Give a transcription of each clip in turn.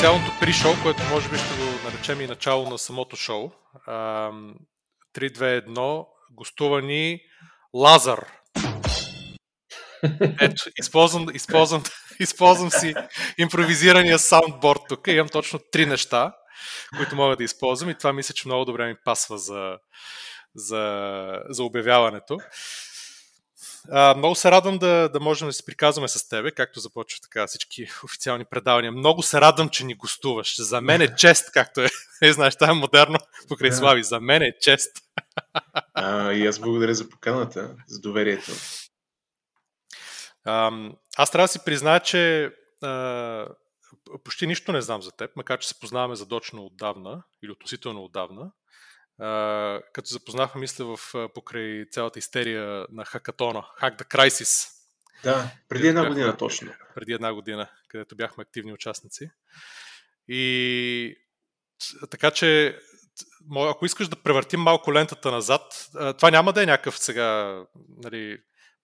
Започваме с официалното при-шоу, което може би ще го наречем и начало на самото шоу. 3-2-1, гостувани Лазар. Ето, използвам, използвам, използвам си импровизирания саундборд тук. Имам точно три неща, които мога да използвам и това мисля, че много добре ми пасва за, за, за обявяването. А, много се радвам да, да можем да се приказваме с тебе, както започва така всички официални предавания. Много се радвам, че ни гостуваш. За мен е чест, както е. Не знаеш, това е модерно покрай Слави. За мен е чест. А, и аз благодаря за поканата, за доверието. А, аз трябва да си призная, че а, почти нищо не знам за теб, макар че се познаваме задочно отдавна или относително отдавна като запознахме, мисля, в, покрай цялата истерия на хакатона, Hack the Crisis. Да, преди една бяхме, година точно. Преди една година, където бяхме активни участници. И така че, ако искаш да превъртим малко лентата назад, това няма да е някакъв сега нали,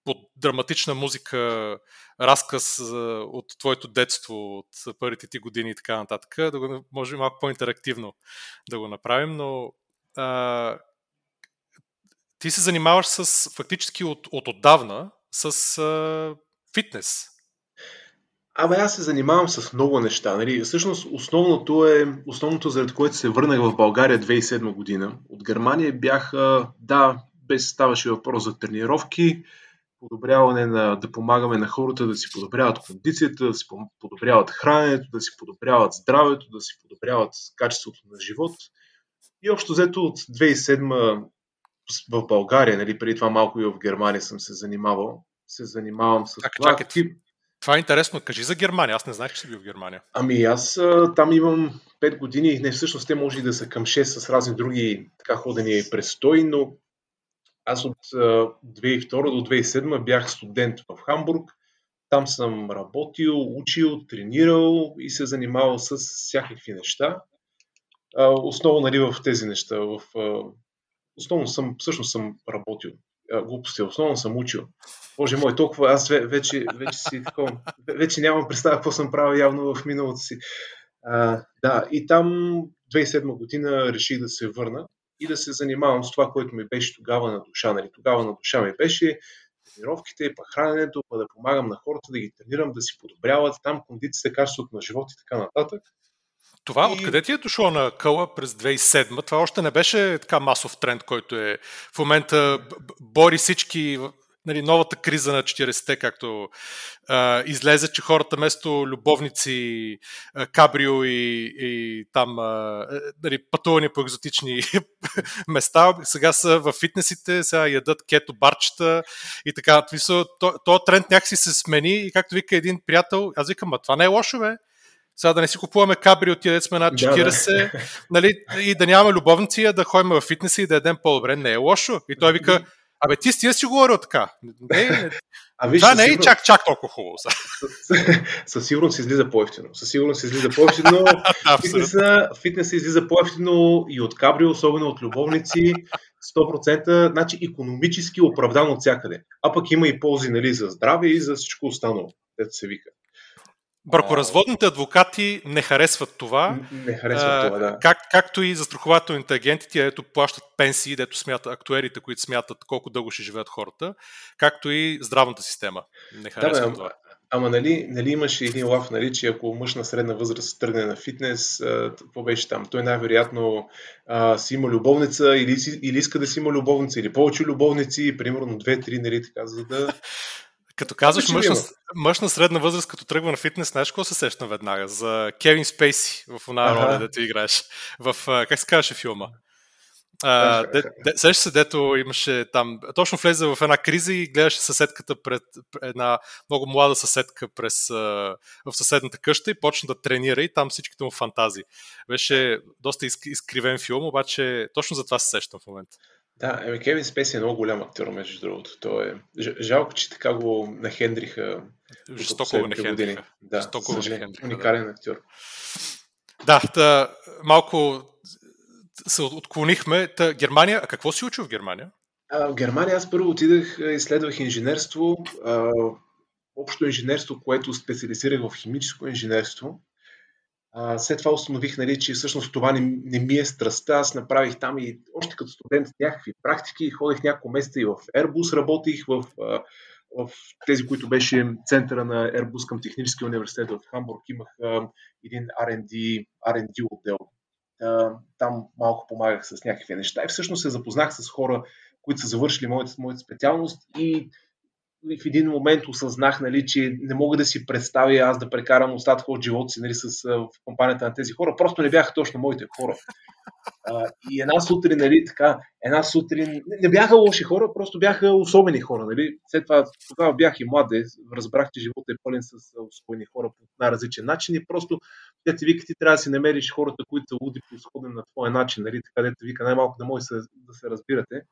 под драматична музика разказ от твоето детство, от първите ти години и така нататък, да го може малко по-интерактивно да го направим, но ти се занимаваш с фактически от, от отдавна с а, фитнес. Абе, аз се занимавам с много неща. Нали? Всъщност, основното е, основното заради което се върнах в България 2007 година. От Германия бях, да, без ставаше въпрос за тренировки, подобряване на, да помагаме на хората да си подобряват кондицията, да си подобряват храненето, да си подобряват здравето, да си подобряват качеството на живот. И общо взето от 2007 в България, нали, преди това малко и в Германия съм се занимавал, се занимавам с чакай, това. Чакай, ти... Това е интересно. Кажи за Германия. Аз не знаех, че си бил в Германия. Ами аз там имам 5 години. Не, всъщност те може и да са към 6 с разни други така ходени престои, но аз от 2002 до 2007 бях студент в Хамбург. Там съм работил, учил, тренирал и се занимавал с всякакви неща основно нали, в тези неща. В, основно съм, всъщност съм работил. Глупости, основно съм учил. Боже мой, толкова аз вече, вече си такова, вече нямам представа какво съм правил явно в миналото си. А, да, и там 2007 година реших да се върна и да се занимавам с това, което ми беше тогава на душа. Нали? Тогава на душа ми беше тренировките, па храненето, па да помагам на хората да ги тренирам, да си подобряват там кондицията, качеството на живота и така нататък. Това и... откъде ти е дошло на къла през 2007? Това още не беше така масов тренд, който е в момента бори всички нали, новата криза на 40-те, както а, излезе, че хората вместо любовници, а, кабрио и, и там а, е, нали, пътувани по екзотични места, сега са в фитнесите, сега ядат кето барчета и така. То, то тренд някакси се смени и както вика един приятел, аз викам, а това не е лошо, бе сега да не си купуваме кабри от тия сме над 40, да, да. Нали, и да нямаме любовници, а да ходим в фитнеса и да ядем по-добре. Не е лошо. И той вика, Абе, ти стига си говорил така. Не, а виж, това не е чак, чак толкова хубаво. Със сигурност излиза по-ефтино. Със сигурност излиза по-ефтино. фитнеса, фитнеса излиза по-ефтино и от кабри, особено от любовници. 100%, значи економически оправдан от всякъде. А пък има и ползи нали, за здраве и за всичко останало, дето се вика. Бракоразводните адвокати не харесват това. Не харесват това, да. Как, както и застрахователните агенти, тия ето плащат пенсии, дето смятат актуерите, които смятат колко дълго ще живеят хората, както и здравната система. Не харесват да, бе, това. Ама нали, нали имаше един лав, нали, че ако мъж на средна възраст тръгне на фитнес, какво беше там? Той най-вероятно а, си има любовница или, или иска да си има любовница, или повече любовници, примерно две-три, нали така, за да като казваш мъж на, мъж на средна възраст, като тръгва на фитнес, знаеш какво се сеща веднага? За Кевин Спейси в една ага. роля, дето играеш. В, как се казваше филма? Uh, де, де, сеща се, дето имаше там, точно влезе в една криза и гледаше съседката пред една много млада съседка през, в съседната къща и почна да тренира и там всичките му фантазии. Беше доста изкривен филм, обаче точно за това се сещам в момента. Да, еми Кевин Спеси е много голям актьор, между другото. Той е... Жалко, че така го нахендриха. Жестоко го нахендриха. Да, Жестоко го нахендриха. Уникален да. актьор. Да, та, малко се отклонихме. Та, Германия, а какво си учил в Германия? А, в Германия аз първо отидах, изследвах инженерство, а, общо инженерство, което специализирах в химическо инженерство. А, след това установих, нали, че всъщност това не, не ми е страстта. Аз направих там и още като студент някакви практики, ходих няколко месеца и в Airbus работих, в, в тези, които беше центъра на Airbus към Техническия университет в Хамбург, имах един R&D, R&D отдел. Там малко помагах с някакви неща и всъщност се запознах с хора, които са завършили моята, моята специалност и в един момент осъзнах, нали, че не мога да си представя аз да прекарам остатъка от живота си нали, с, в компанията на тези хора. Просто не бяха точно моите хора. А, и една сутрин, нали, така, една сутрин, не бяха лоши хора, просто бяха особени хора. Нали. След това, тогава бях и млад, разбрах, че живота е пълен с особени хора по най-различен начин и просто те ти вика, ти трябва да си намериш хората, които са луди по сходен на твоя начин, нали, така дете вика най-малко да може да се разбирате.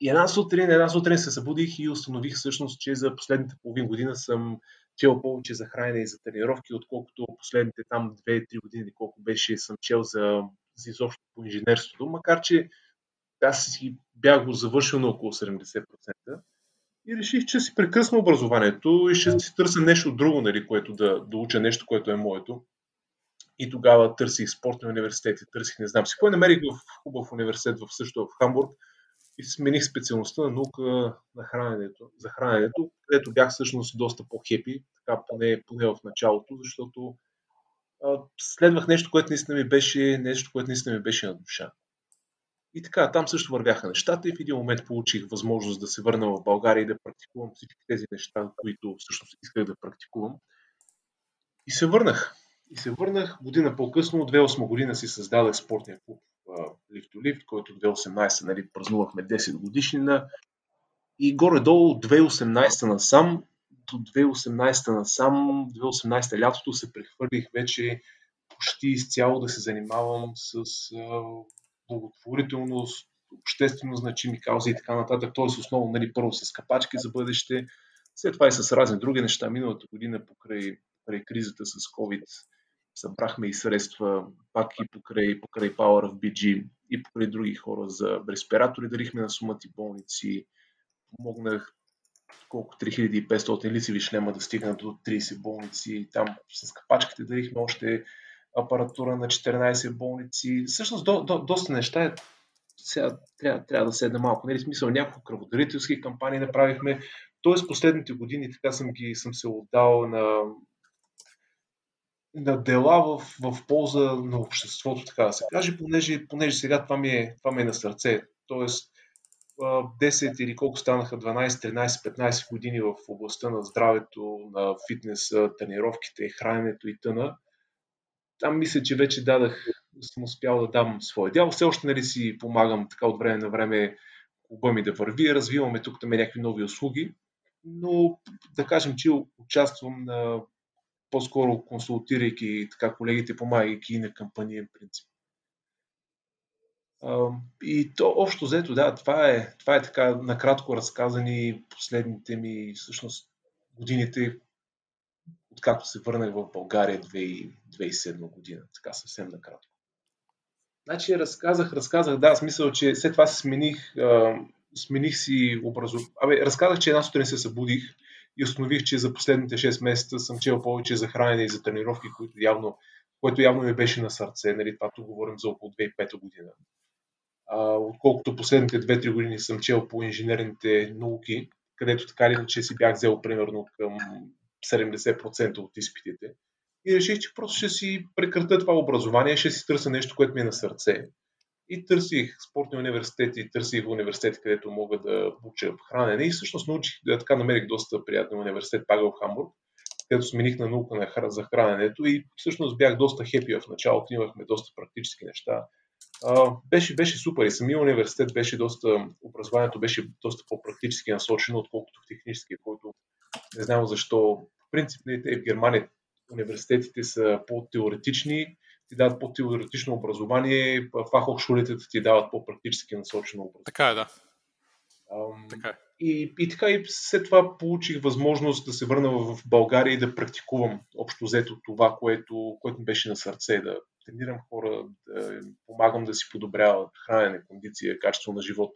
И една сутрин, една сутрин се събудих и установих всъщност, че за последните половин година съм чел повече за хранене и за тренировки, отколкото последните там 2-3 години, колко беше съм чел за, за изобщо по инженерството, макар че аз си бях го завършил на около 70%. И реших, че си прекъсна образованието и ще си търся нещо друго, нали, което да, да уча нещо, което е моето. И тогава търсих спортни университети, търсих не знам си кой. Намерих в хубав университет в също в Хамбург, и смених специалността на наука на храненето, за храненето, където бях всъщност доста по-хепи, така поне, поне в началото, защото а, следвах нещо, което наистина ми беше, нещо, което наистина ми беше на душа. И така, там също вървяха нещата и в един момент получих възможност да се върна в България и да практикувам всички тези неща, които всъщност исках да практикувам. И се върнах. И се върнах година по-късно, 2008 година си създадах спортния клуб Lift, който 2018 нали, празнувахме 10 годишнина. И горе-долу 2018 насам, до 2018 насам, 2018 лятото се прехвърлих вече почти изцяло да се занимавам с благотворителност, обществено значими каузи и така нататък. Тоест основно нали, първо с капачки за бъдеще, след това и с разни други неща. Миналата година покрай, покрай кризата с COVID събрахме и средства пак и покрай, покрай Power of BG и покрай други хора за респиратори. Дарихме на сумати болници. Помогнах колко 3500 лицеви шлема да стигнат до 30 болници. Там с капачките дарихме още апаратура на 14 болници. Всъщност до, до, доста неща сега трябва, трябва да седна малко. Нали, смисъл, няколко кръводарителски кампании направихме. Тоест, последните години така съм, ги, съм се отдал на на дела в, в полза на обществото, така да се каже, понеже, понеже сега това ми, е, това ми е на сърце. Тоест, 10 или колко станаха 12, 13, 15 години в областта на здравето, на фитнеса, тренировките, храненето и тъна. Там мисля, че вече дадах, съм успял да дам своя дял. Все още нали си помагам така от време на време клуба ми да върви, развиваме тук там някакви нови услуги, но да кажем, че участвам на по-скоро консултирайки така колегите, помагайки на кампаниен принцип. И то общо взето, да, това е, това е така накратко разказани последните ми, всъщност, годините, откакто се върнах в България 2007 година, така съвсем накратко. Значи разказах, разказах, да, смисъл, че след това се смених, смених си образов... Абе, разказах, че една сутрин се събудих и установих, че за последните 6 месеца съм чел повече за хранене и за тренировки, които явно, което явно ми беше на сърце. Нали, това говорим за около 2005 година. А, отколкото последните 2-3 години съм чел по инженерните науки, където така или иначе си бях взел примерно към 70% от изпитите. И реших, че просто ще си прекратя това образование, ще си търся нещо, което ми е на сърце. И търсих спортни университети, търсих университети, където мога да уча хранене. И всъщност научих, да, така намерих доста приятен университет, пак в Хамбург, където смених на наука на, за храненето и всъщност бях доста хепи в началото, имахме доста практически неща. А, беше, беше супер и самия университет беше доста, образованието беше доста по-практически насочено, отколкото в технически, който не знам защо. В принцип, в Германия университетите са по-теоретични, ти дават по-теоретично образование, фахохшулите ти дават по-практически насочено образование. Така е, да. Ам, така е. И, и така и след това получих възможност да се върна в България и да практикувам общо взето това, което, което ми беше на сърце, да тренирам хора, да помагам да си подобряват хранене, кондиция, качество на живот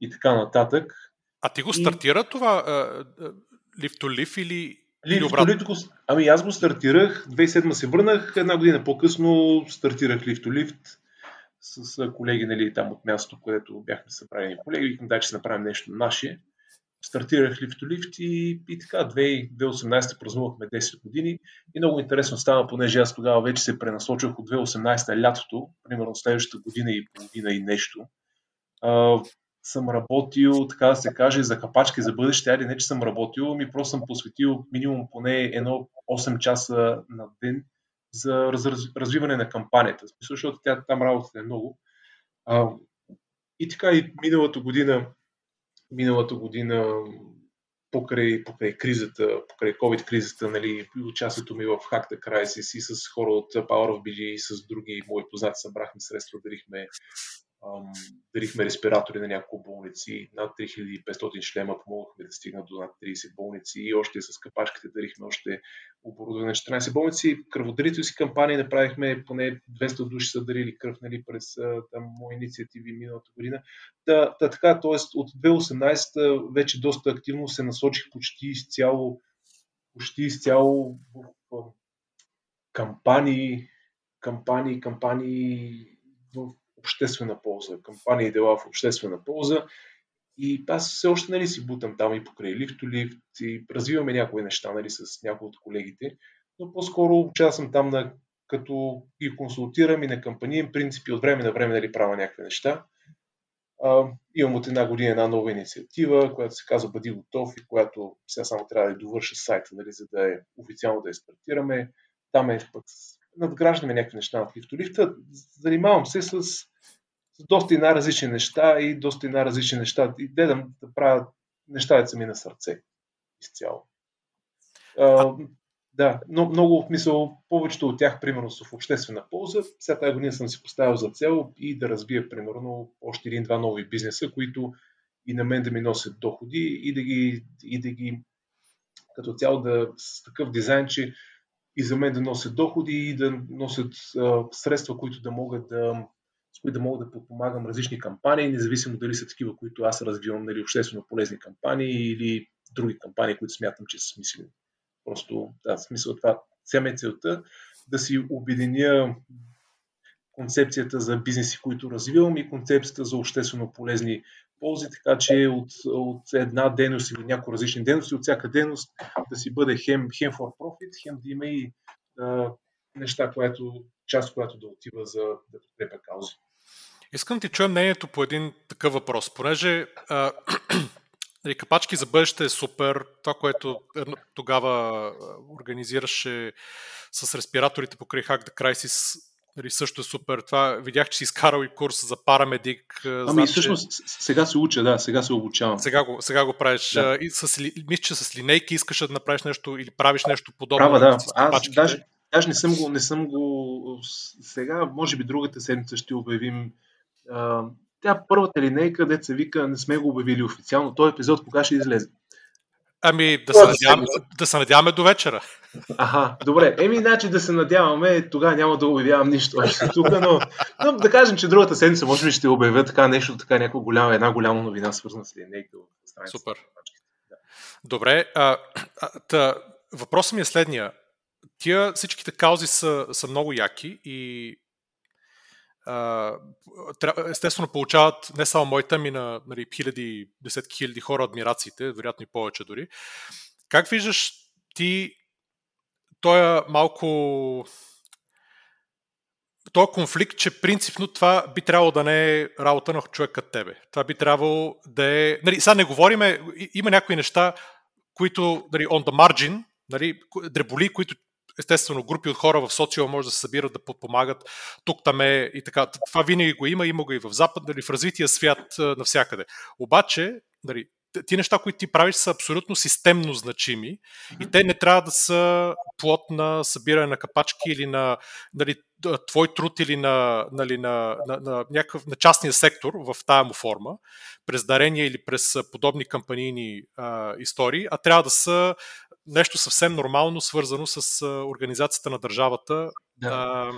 и така нататък. А ти го стартира и... това uh, lift Лифтолифт, ами аз го стартирах, 2007 се върнах, една година по-късно стартирах лифтолифт с колеги нали, там от мястото, където бяхме събрани колеги. Викам, дай, че направим нещо наше. Стартирах лифтолифт и, и така, 2018 празнувахме 10 години и много интересно стана, понеже аз тогава вече се пренасочвах от 2018 лятото, примерно следващата година и половина и нещо съм работил, така да се каже, за капачки за бъдеще, айде не, че съм работил, ми просто съм посветил минимум поне едно 8 часа на ден за раз, развиване на кампанията. Защото тя, там работата е много. А, и така и миналата година, миналата година покрай, покрай кризата, покрай COVID-кризата, нали, участието ми в Hack the Crisis и с хора от Power of BG и с други мои познати събрахме средства, дарихме дарихме респиратори на няколко болници, над 3500 шлема помогнахме да стигнат до над 30 болници и още с капачките дарихме още оборудване на 14 болници. Кръводарителски кампании направихме, поне 200 души са дарили кръв нали, през там, мои инициативи миналата година. Та, та така, т.е. от 2018 вече доста активно се насочих почти изцяло, почти изцяло в кампании, кампании, кампании в обществена полза, кампании и дела в обществена полза. И аз все още нали, си бутам там и покрай лифтолифт и развиваме някои неща нали, с някои от колегите, но по-скоро участвам там на, като ги консултирам и на кампаниен принцип и от време на време нали, правя някакви неща. А, имам от една година една нова инициатива, която се казва Бъди готов и която сега само трябва да довърша сайта, нали, за да е официално да я стартираме. Там е пък надграждаме някакви неща на лифтолифта. Занимавам се с с доста и най-различни неща и доста и най-различни неща. И гледам да правя неща, да са ми на сърце изцяло. А, да, но много в мисъл, повечето от тях, примерно, са в обществена полза. Сега тази година съм си поставил за цел и да разбия, примерно, още един-два нови бизнеса, които и на мен да ми носят доходи и да ги, и да ги като цяло да с такъв дизайн, че и за мен да носят доходи и да носят а, средства, които да могат да с които да мога да подпомагам различни кампании, независимо дали са такива, които аз развивам, нали, обществено полезни кампании или други кампании, които смятам, че са смислени. Просто, да, смисъл това, сега е целта да си обединя концепцията за бизнеси, които развивам и концепцията за обществено полезни ползи, така че от, от една дейност или някои различни дейности, от всяка дейност да си бъде хем, хем for profit, хем да има и а, неща, което, част, която да отива за да подкрепя каузи. Искам ти чуя мнението по един такъв въпрос, понеже а, капачки за бъдеще е супер. Това, което тогава организираше с респираторите покрай Hack the Crisis, нали, също е супер. Това видях, че си изкарал и курс за парамедик. Ами знам, всъщност че... сега се уча, да, сега се обучавам. Сега го, сега го правиш. Да. И с, мисля, че с линейки искаш да направиш нещо или правиш нещо подобно. Права, да. Аз даже, даже не съм го, не съм го сега, може би другата седмица ще обявим тя първата линейка, дет се вика, не сме го обявили официално. Този епизод кога ще излезе? Ами, да се, надяваме, да се надяваме до вечера. Аха, добре. Еми, значи да се надяваме, тогава няма да обявявам нищо още тук, но, но да кажем, че другата седмица може би ще обявя така нещо, така някаква голяма, една голяма новина, свързана с линейка в страницата. Супер. Да. Добре, а, та, въпросът ми е следния. Тия всичките каузи са, са много яки и естествено получават не само моите, ами на нали, хиляди, десетки хиляди хора адмирациите, вероятно и повече дори. Как виждаш ти той е малко този конфликт, че принципно това би трябвало да не е работа на човек като тебе. Това би трябвало да е... Нали, сега не говориме, има някои неща, които нали, on the margin, нали, дреболи, които естествено групи от хора в социума може да се събират да подпомагат тук, там е и така. Това винаги го има, има го и в Запад, нали, в развития свят навсякъде. Обаче, нали, ти неща, които ти правиш, са абсолютно системно значими и те не трябва да са плод на събиране на капачки или на нали, твой труд или на, нали, на, на, на, някакъв, на частния сектор в тая му форма, през дарения или през подобни кампанийни а, истории, а трябва да са нещо съвсем нормално, свързано с организацията на държавата. Да. А,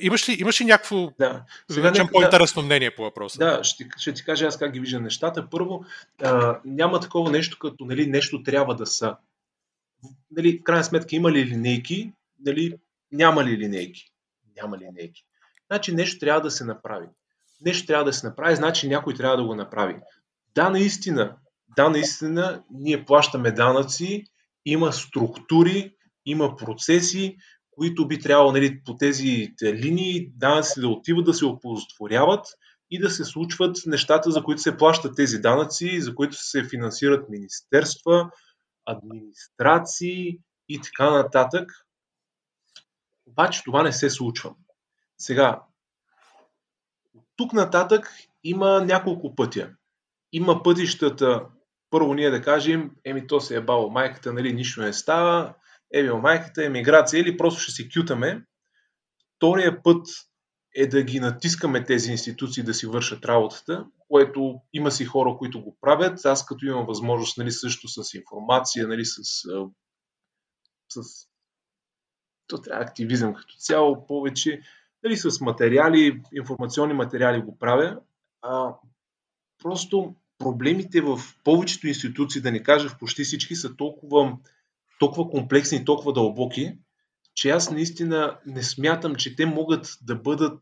имаш ли, имаш ли някакво да. Сега, нека, по-интересно да, мнение по въпроса? Да, ще, ще ти кажа аз как ги виждам нещата. Първо, а, няма такова нещо, като нали, нещо трябва да са. нали, в крайна сметка има ли линейки, нали, няма ли линейки? Няма линейки. Значи нещо трябва да се направи. Нещо трябва да се направи, значи някой трябва да го направи. Да, наистина, да, наистина, ние плащаме данъци, има структури, има процеси, които би трябвало нали, по тези линии данъци да отиват да се оползотворяват и да се случват нещата, за които се плащат тези данъци, за които се финансират министерства, администрации и така нататък. Обаче това не се случва. Сега, тук нататък има няколко пътя. Има пътищата, първо ние да кажем, еми то се е бало майката, нали, нищо не става, еми майката, емиграция или просто ще си кютаме. Втория път е да ги натискаме тези институции да си вършат работата, което има си хора, които го правят. Аз като имам възможност нали, също с информация, нали, с, с то трябва активизъм като цяло повече, нали, с материали, информационни материали го правя. А, просто проблемите в повечето институции, да не кажа в почти всички, са толкова, толкова комплексни, толкова дълбоки, че аз наистина не смятам, че те могат да бъдат,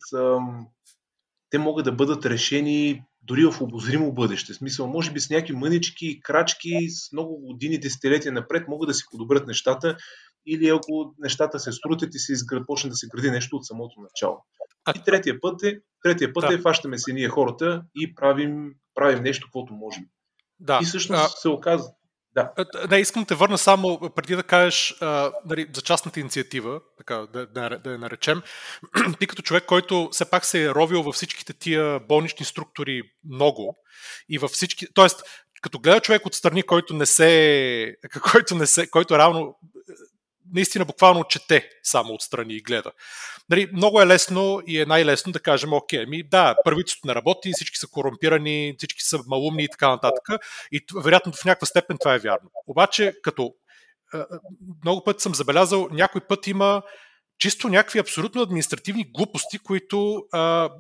те могат да бъдат решени дори в обозримо бъдеще. В смисъл, може би с някакви мънички, крачки, с много години, десетилетия напред могат да се подобрят нещата или ако нещата се струтят и се изград, почне да се гради нещо от самото начало. И третия път е, третия път да. е фащаме се ние хората и правим, правим нещо, каквото можем. Да. И всъщност а... се оказа, да. Не, искам да те върна само преди да кажеш а, нали, за частната инициатива, така да, да, да я наречем. Ти като човек, който все пак се е ровил във всичките тия болнични структури много и във всички. Тоест, като гледа човек отстрани, който не се. който, не се, който равно наистина буквално чете само отстрани и гледа. Нали, много е лесно и е най-лесно да кажем, окей, ми да, правителството не работи, всички са корумпирани, всички са малумни и така нататък. И вероятно в някаква степен това е вярно. Обаче, като много пъти съм забелязал, някой път има чисто някакви абсолютно административни глупости, които а,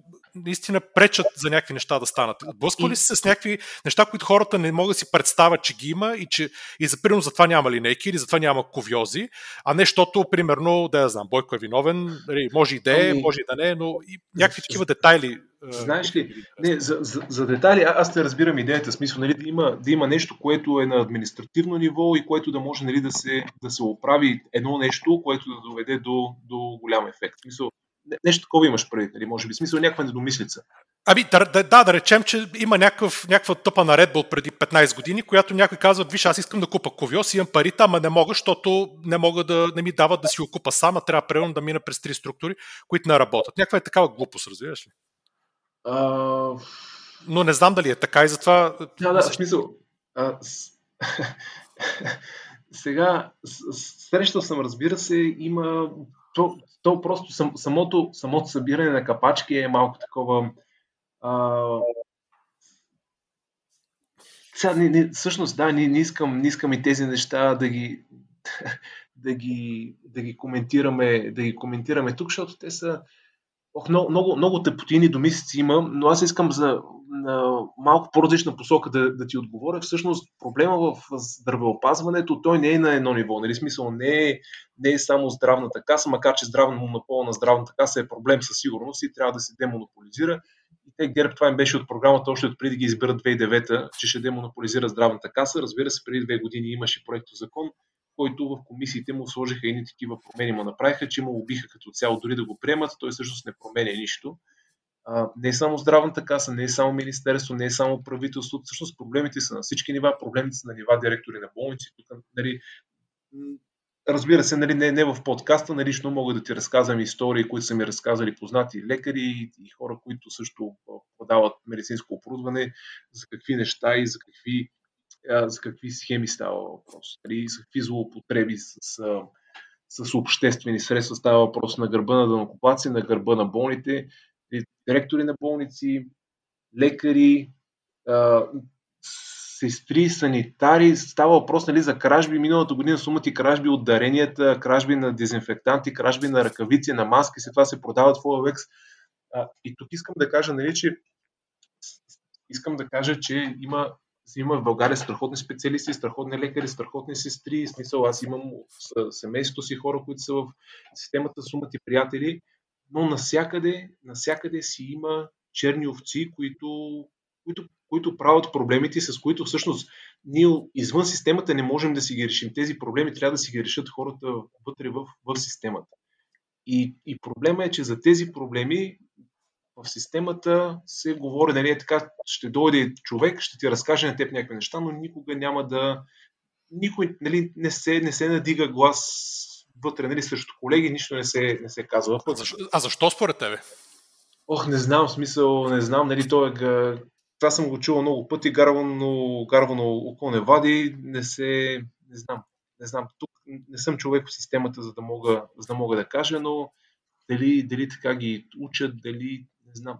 наистина пречат за някакви неща да станат. Блъсква ли се с някакви неща, които хората не могат да си представят, че ги има и, че, и за примерно за това няма линейки или за това няма ковиози, а не защото, примерно, да я знам, Бойко е виновен, нали, може и да е, ами, може и да не, но и някакви такива детайли. Знаеш ли, не, за, за, за детайли, аз не разбирам идеята, смисъл, нали, да, има, да има нещо, което е на административно ниво и което да може нали, да, се, да се оправи едно нещо, което да доведе до, до голям ефект. Смисъл, нещо такова имаш преди, нали, може би, смисъл някаква недомислица. Ами да, да, да, да речем, че има някакъв, някаква тъпа наредба от преди 15 години, която някой казва, виж, аз искам да купа ковиос, имам парите, ама не мога, защото не мога да не ми дават да си го купа сам, а трябва примерно да мина през три структури, които не работят. Някаква е такава глупост, разбираш ли? А... Но не знам дали е така и затова... Да, да, смисъл. А, с... Сега, срещал съм, разбира се, има то, то просто сам, самото, самото събиране на капачки е малко такова. А... Сега, не, не, всъщност, да, не, не, искам, не искам и тези неща да ги, да ги, да ги, коментираме, да ги коментираме тук, защото те са, Ох, много, много, много тъпотини домисъци има, но аз искам за на малко по-различна посока да, да ти отговоря. Всъщност проблема в здравеопазването, той не е на едно ниво. Нали? Смисъл не е, не е само здравната каса, макар че здравна монопол на здравната каса е проблем със сигурност и трябва да се демонополизира. И те ГЕРБ това им беше от програмата още от преди да ги изберат 2009, че ще демонополизира здравната каса. Разбира се, преди две години имаше проект закон, който в комисиите му сложиха едни такива промени, му направиха, че му убиха като цяло дори да го приемат, той всъщност не променя нищо. А, не е само здравната каса, не е само министерство, не е само правителство. Всъщност проблемите са на всички нива, проблемите са на нива директори на болници. Тук, нали, разбира се, нали, не, не в подкаста, нали, лично мога да ти разказвам истории, които са ми разказали познати лекари и хора, които също продават медицинско оборудване, за какви неща и за какви за какви схеми става въпрос, нали, за какви злоупотреби с, с, обществени средства става въпрос на гърба на данокопаци, на гърба на болните, директори на болници, лекари, сестри, санитари. Става въпрос нали, за кражби. Миналата година сумата и кражби от даренията, кражби на дезинфектанти, кражби на ръкавици, на маски, след това се продават в OLX. И тук искам да кажа, нали, че искам да кажа, че има има в България страхотни специалисти, страхотни лекари, страхотни сестри. Смисъл, аз имам семейството си хора, които са в системата, сумата и приятели, но насякъде, насякъде си има черни овци, които, които, които правят проблемите, с които всъщност ние извън системата не можем да си ги решим. Тези проблеми трябва да си ги решат хората вътре в, в системата. И, и проблема е, че за тези проблеми в системата се говори, нали, е така, ще дойде човек, ще ти разкаже на теб някакви неща, но никога няма да... Никой нали, не, се, не се надига глас вътре, нали, срещу колеги, нищо не се, не се казва. А защо, а защо според тебе? Ох, не знам, смисъл, не знам, нали, той е... Това съм го чувал много пъти, гарвано, гарвано око не вади, не се... Не знам, не знам, тук не съм човек в системата, за да мога, за да, мога да кажа, но дали, дали така ги учат, дали не знам.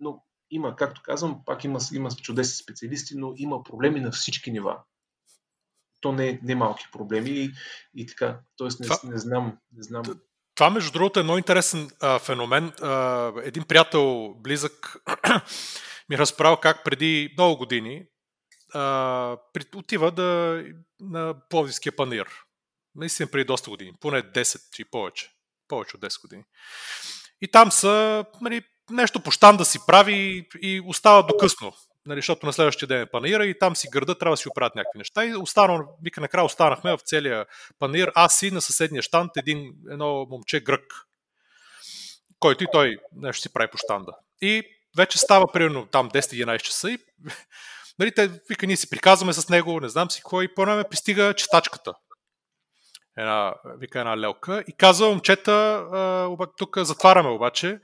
Но има, както казвам, пак има, има чудесни специалисти, но има проблеми на всички нива. То не, не малки проблеми и, и така. Тоест не, това, не знам. Не знам. Това, между другото, е много интересен а, феномен. А, един приятел, близък, ми разправя как преди много години а, отива да, на Пловдивския панир. Наистина преди доста години, поне 10 и повече. Повече от 10 години. И там са нали, нещо по щан да си прави и остава до късно. Нали, защото на следващия ден е панира и там си града, трябва да си оправят някакви неща. И останал, вика, накрая останахме в целия панир, аз и на съседния штант един, едно момче грък, който и той нещо си прави по щанда. И вече става примерно там 10-11 часа и нали, те, вика, ние си приказваме с него, не знам си кой, и по пристига читачката. Една, вика една лелка и казва, момчета, тук затваряме обаче,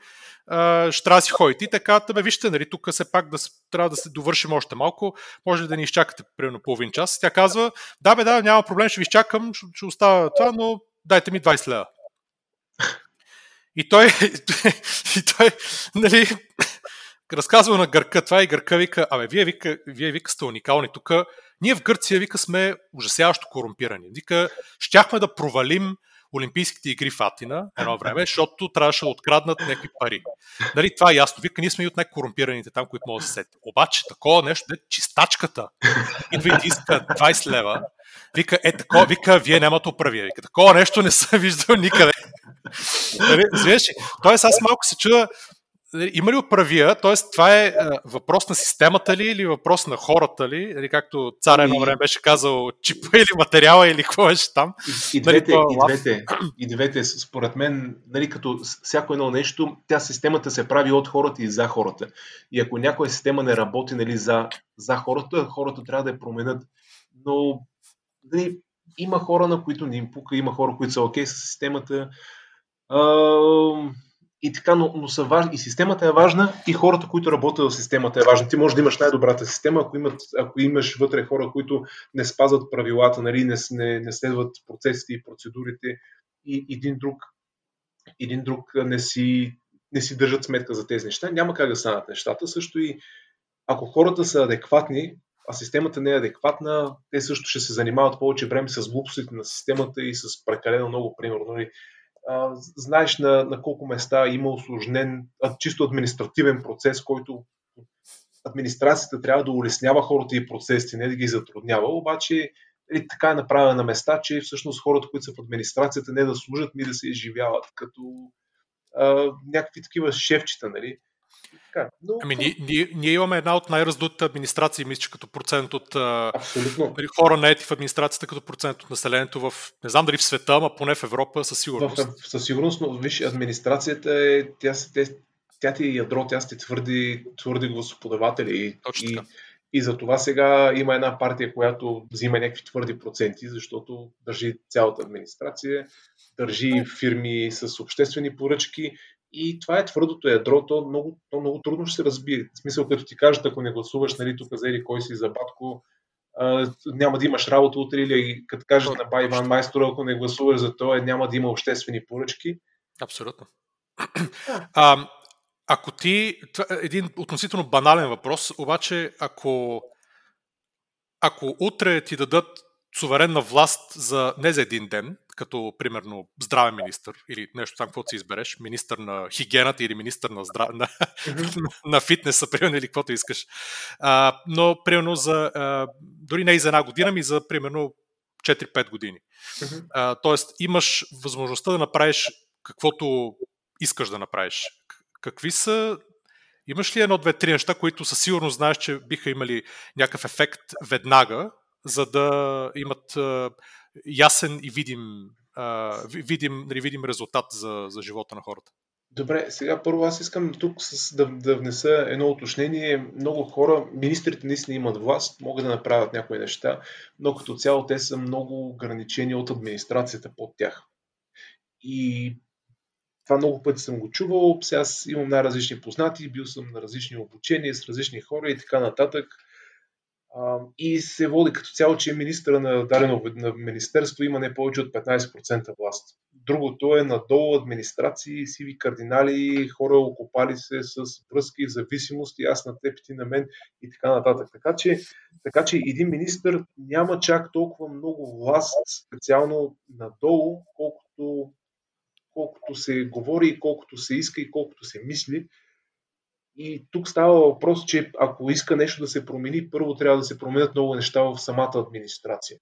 ще трябва да си ходите. И така, бе, вижте, нали, тук все пак да, трябва да се довършим още малко, може ли да ни изчакате примерно половин час. Тя казва, да бе, да, няма проблем, ще ви изчакам, ще, ще оставя това, но дайте ми 20 лева. И той, и той, нали, разказва на Гърка това и Гърка вика, абе, вие вика, вие вика сте уникални тук. Ние в Гърция, вика, сме ужасяващо корумпирани. Вика, щяхме да провалим Олимпийските игри в Атина едно време, защото трябваше да откраднат някакви пари. Нали, това е ясно. Вика, ние сме и от най-корумпираните там, които могат да се сетят. Обаче, такова нещо, де, чистачката идва и ти иска 20 лева. Вика, е такова, вика, вие нямате оправия. Вика, такова нещо не съм виждал никъде. Нали, Тоест, аз малко се чуда, има ли оправия? Тоест, това е въпрос на системата ли или въпрос на хората ли? Или както царя едно време беше казал, чипа или материала или какво беше там? И, и, нали, двете, и, двете, и двете, според мен, нали, като всяко едно нещо, тя системата се прави от хората и за хората. И ако някоя система не работи нали, за, за хората, хората трябва да я променят. Но нали, има хора, на които не им пука, има хора, които са окей okay с системата. Uh, и така, но, но са важни. И системата е важна, и хората, които работят в системата е важна. Ти можеш да имаш най-добрата система, ако, имат, ако имаш вътре хора, които не спазват правилата, нали, не, не, не следват процесите и процедурите, и един друг, един друг не, си, не си държат сметка за тези неща, няма как да станат нещата. Също и ако хората са адекватни, а системата не е адекватна, те също ще се занимават повече време с глупостите на системата и с прекалено много, примерно, нали, знаеш на, на колко места има осложнен, чисто административен процес, който администрацията трябва да улеснява хората и процесите, не да ги затруднява, обаче е, така е направена на места, че всъщност хората, които са в администрацията, не да служат, ми да се изживяват като а, някакви такива шефчета, нали? Така, но... Ами, ние, ние, ние имаме една от най-раздутите администрации, мисля, като процент от Абсолютно. Нали, хора наети в администрацията като процент от населението в, не знам дали в света, ама поне в Европа със сигурност. В, със сигурност, но виж, администрацията е, тя, тя, тя ти е ядро, тя сте твърди, твърди гласоподаватели. Точно и, и за това сега има една партия, която взима някакви твърди проценти, защото държи цялата администрация, държи фирми с обществени поръчки и това е твърдото ядро, то много, то много трудно ще се разбие. В смисъл, като ти кажат, ако не гласуваш, нали, тук за кой си за батко, а, няма да имаш работа утре или като кажат на Бай Иван Майстор, ако не гласуваш за това, няма да има обществени поръчки. Абсолютно. А, ако ти, това е един относително банален въпрос, обаче ако, ако утре ти дадат суверенна власт за не за един ден, като примерно здравен министр или нещо там, каквото си избереш, министър на хигиената или министър на, здрав... на, на фитнеса, примерно, или каквото искаш. А, но, примерно, за, а, дори не и за една година, ми за, примерно, 4-5 години. А, тоест, имаш възможността да направиш каквото искаш да направиш. Какви са Имаш ли едно, две, три неща, които със сигурност знаеш, че биха имали някакъв ефект веднага, за да имат ясен и видим, а, видим, нали, видим резултат за, за живота на хората? Добре, сега първо аз искам тук с, да, да внеса едно уточнение. Много хора, министрите наистина имат власт, могат да направят някои неща, но като цяло те са много ограничени от администрацията под тях. И това много пъти съм го чувал. Сега аз имам най-различни познати, бил съм на различни обучения с различни хора и така нататък. И се води като цяло, че министра на дадено на министерство има не повече от 15% власт. Другото е надолу администрации, сиви кардинали, хора окопали се с връзки, зависимости, аз на теб, ти на мен и така нататък. Така че, така че един министр няма чак толкова много власт, специално надолу, колкото колкото се говори, колкото се иска и колкото се мисли. И тук става въпрос, че ако иска нещо да се промени, първо трябва да се променят много неща в самата администрация.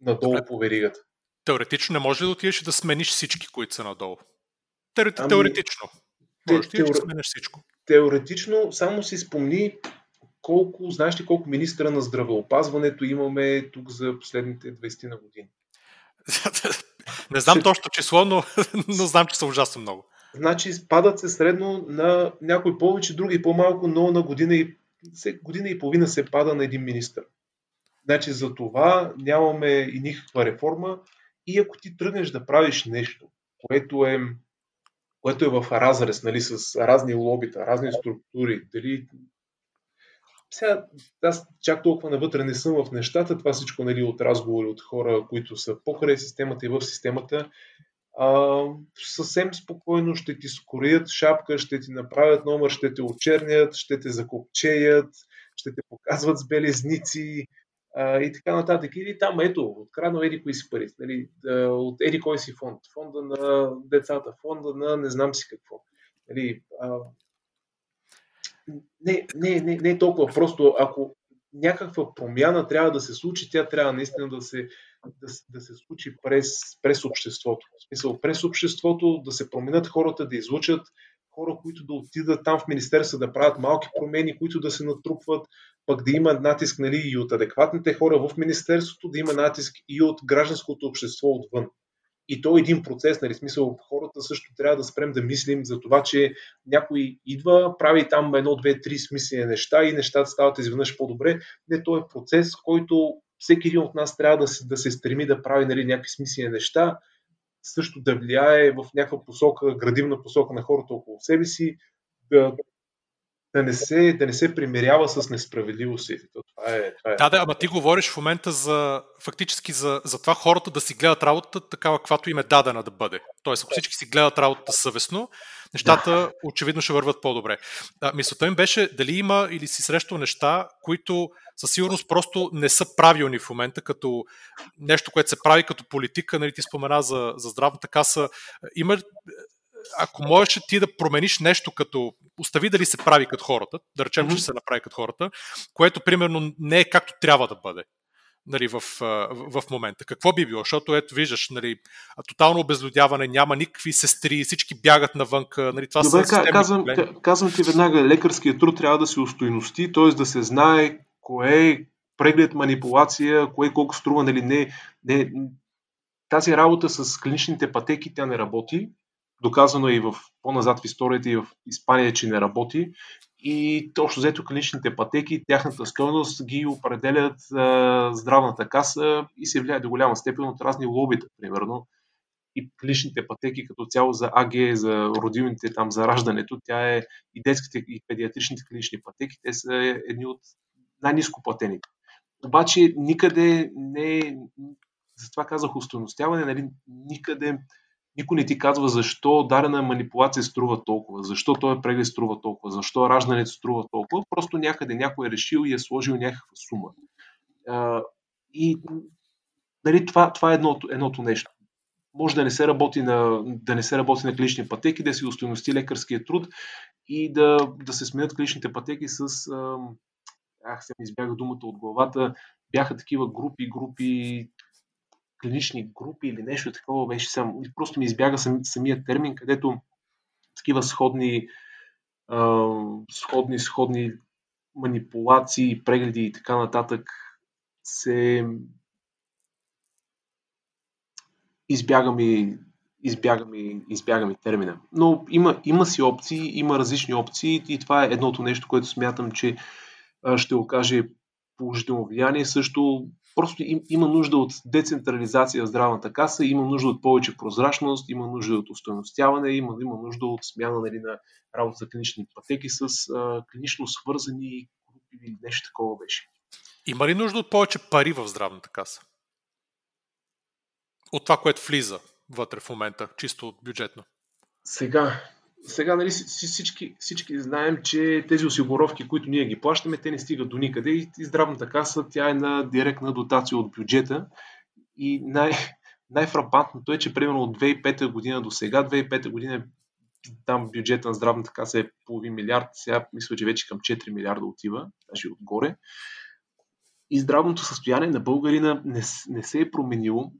Надолу по веригата. Теоретично не може ли да отидеш да смениш всички, които са надолу? Теоретично. Ами, теоретично. Можеш те, теор... да смениш всичко. Теоретично, само си спомни колко, знаеш ли колко министра на здравеопазването имаме тук за последните 20 на години? Не знам точно число, но, но знам, че са ужасно много. Значи спадат се средно на някой повече, други по-малко, но на година и, година и половина се пада на един министр. Значи за това нямаме и никаква реформа и ако ти тръгнеш да правиш нещо, което е, което е в разрез нали, с разни лобита, разни структури, дали сега, аз чак толкова навътре не съм в нещата, това всичко нали, от разговори от хора, които са покрай системата и в системата. А, съвсем спокойно ще ти скорят шапка, ще ти направят номер, ще те очернят, ще те закопчеят, ще те показват с белезници а, и така нататък. Или там, ето, откраднал еди кои си пари, нали, от еди кой си фонд, фонда на децата, фонда на не знам си какво. Нали, а, не, не, не, не е толкова просто. Ако някаква промяна трябва да се случи, тя трябва наистина да се, да, да се случи през, през обществото. В смисъл, през обществото да се променят хората, да излучат хора, които да отидат там в Министерство да правят малки промени, които да се натрупват, пък да има натиск нали, и от адекватните хора в Министерството, да има натиск и от гражданското общество отвън. И то е един процес, нали, смисъл, хората също трябва да спрем да мислим за това, че някой идва, прави там едно, две, три смислени неща и нещата стават изведнъж по-добре. Не, то е процес, който всеки един от нас трябва да се, да се стреми да прави нали, някакви смислени неща, също да влияе в някаква посока, градивна посока на хората около себе си, да да не се, да не се примирява с несправедливостите. Това е, това е. Да, да, ама ти говориш в момента за фактически за, за това хората да си гледат работата такава, каквато им е дадена да бъде. Тоест, ако всички си гледат работата съвестно, нещата да. очевидно ще върват по-добре. А, мисълта им беше дали има или си срещал неща, които със сигурност просто не са правилни в момента, като нещо, което се прави като политика, нали ти спомена за, за здравната каса. Има ако можеш ти да промениш нещо като остави дали се прави като хората, да речем, mm-hmm. че се направи като хората, което примерно не е както трябва да бъде нали, в, в, момента. Какво би било? Защото ето виждаш, нали, тотално обезлюдяване, няма никакви сестри, всички бягат навънка. Нали, това Добре, са казвам, казвам ти веднага, лекарският труд трябва да се устойности, т.е. да се знае кое е преглед, манипулация, кое колко струва, нали, не, не, тази работа с клиничните пътеки, тя не работи доказано е и в по-назад в историята и в Испания, че не работи. И точно взето клиничните пътеки, тяхната стойност ги определят а, здравната каса и се влияе до голяма степен от разни лобита, примерно. И клиничните пътеки като цяло за АГ, за родилните там, за раждането, тя е и детските и педиатричните клинични пътеки, те са едни от най-низко платените. Обаче никъде не затова казах устойностяване, нали, никъде никой не ти казва защо дадена манипулация струва толкова, защо този преглед струва толкова, защо раждането струва толкова. Просто някъде някой е решил и е сложил някаква сума. и нали, това, това е едното, едното нещо. може да не се работи на, да не се работи на клинични пътеки, да се устойности лекарския труд и да, да се сменят клиничните пътеки с ах, се ми избяга думата от главата, бяха такива групи, групи, клинични групи или нещо такова беше само. Просто ми избяга сам, самия термин, където такива сходни, а, сходни, сходни манипулации, прегледи и така нататък се избягам и избягам и, избягам и термина. Но има, има си опции, има различни опции и това е едното нещо, което смятам, че ще окаже положително влияние. Също просто им, има нужда от децентрализация в здравната каса, има нужда от повече прозрачност, има нужда от устойностяване, има, има нужда от смяна нали, на работа за клинични пътеки с а, клинично свързани групи или нещо такова беше. Има ли нужда от повече пари в здравната каса? От това, което влиза вътре в момента, чисто бюджетно. Сега, сега нали, всички, всички знаем, че тези осигуровки, които ние ги плащаме, те не стигат до никъде и, и здравната каса, тя е на директна дотация от бюджета. И най- най-фрапантното е, че примерно от 2005 година до сега, 2005 година там бюджета на здравната каса е половин милиард, сега мисля, че вече към 4 милиарда отива, даже отгоре. И здравното състояние на българина не, не се е променило.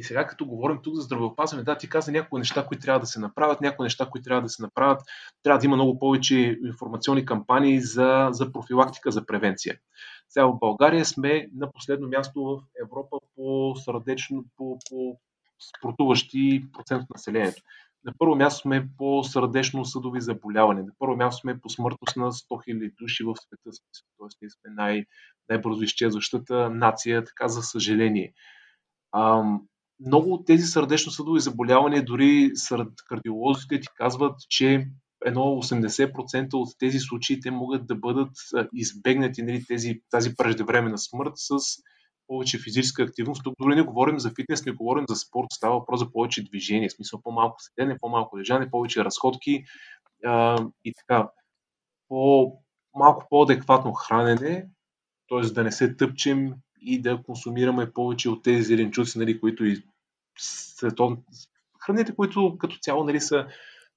И сега, като говорим тук за здравеопазване, да, ти каза някои неща, които трябва да се направят, някои неща, които трябва да се направят. Трябва да има много повече информационни кампании за, за профилактика, за превенция. Сега в България сме на последно място в Европа по сърдечно, по, по спортуващи процент от населението. На първо място сме по сърдечно-съдови заболявания. На първо място сме по смъртност на 100 000 души в света. Тоест, ние сме най- най-бързо изчезващата нация, така за съжаление. А, много от тези сърдечно-съдови заболявания, дори сред кардиолозите ти казват, че едно 80% от тези случаи те могат да бъдат избегнати нали, тези, тази преждевременна смърт с повече физическа активност. Тук дори не говорим за фитнес, не говорим за спорт, става въпрос за повече движение, в смисъл по-малко седене, по-малко лежане, повече разходки а, и така. По, малко по-адекватно хранене, т.е. да не се тъпчем и да консумираме повече от тези зеленчуци, нали, които и светов... храните, които като цяло нали, са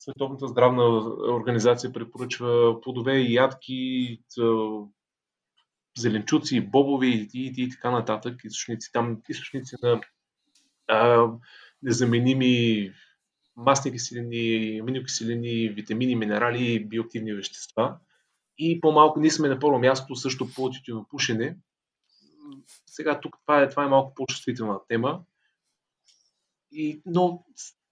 Световната здравна организация препоръчва плодове и ядки, зеленчуци, бобови и, и, и така нататък, източници, там, източници на а, незаменими масни киселини, аминокиселини, витамини, минерали и биоактивни вещества. И по-малко ние сме на първо място също по пушене. Сега тук това е, това е малко по-чувствителна тема. И, но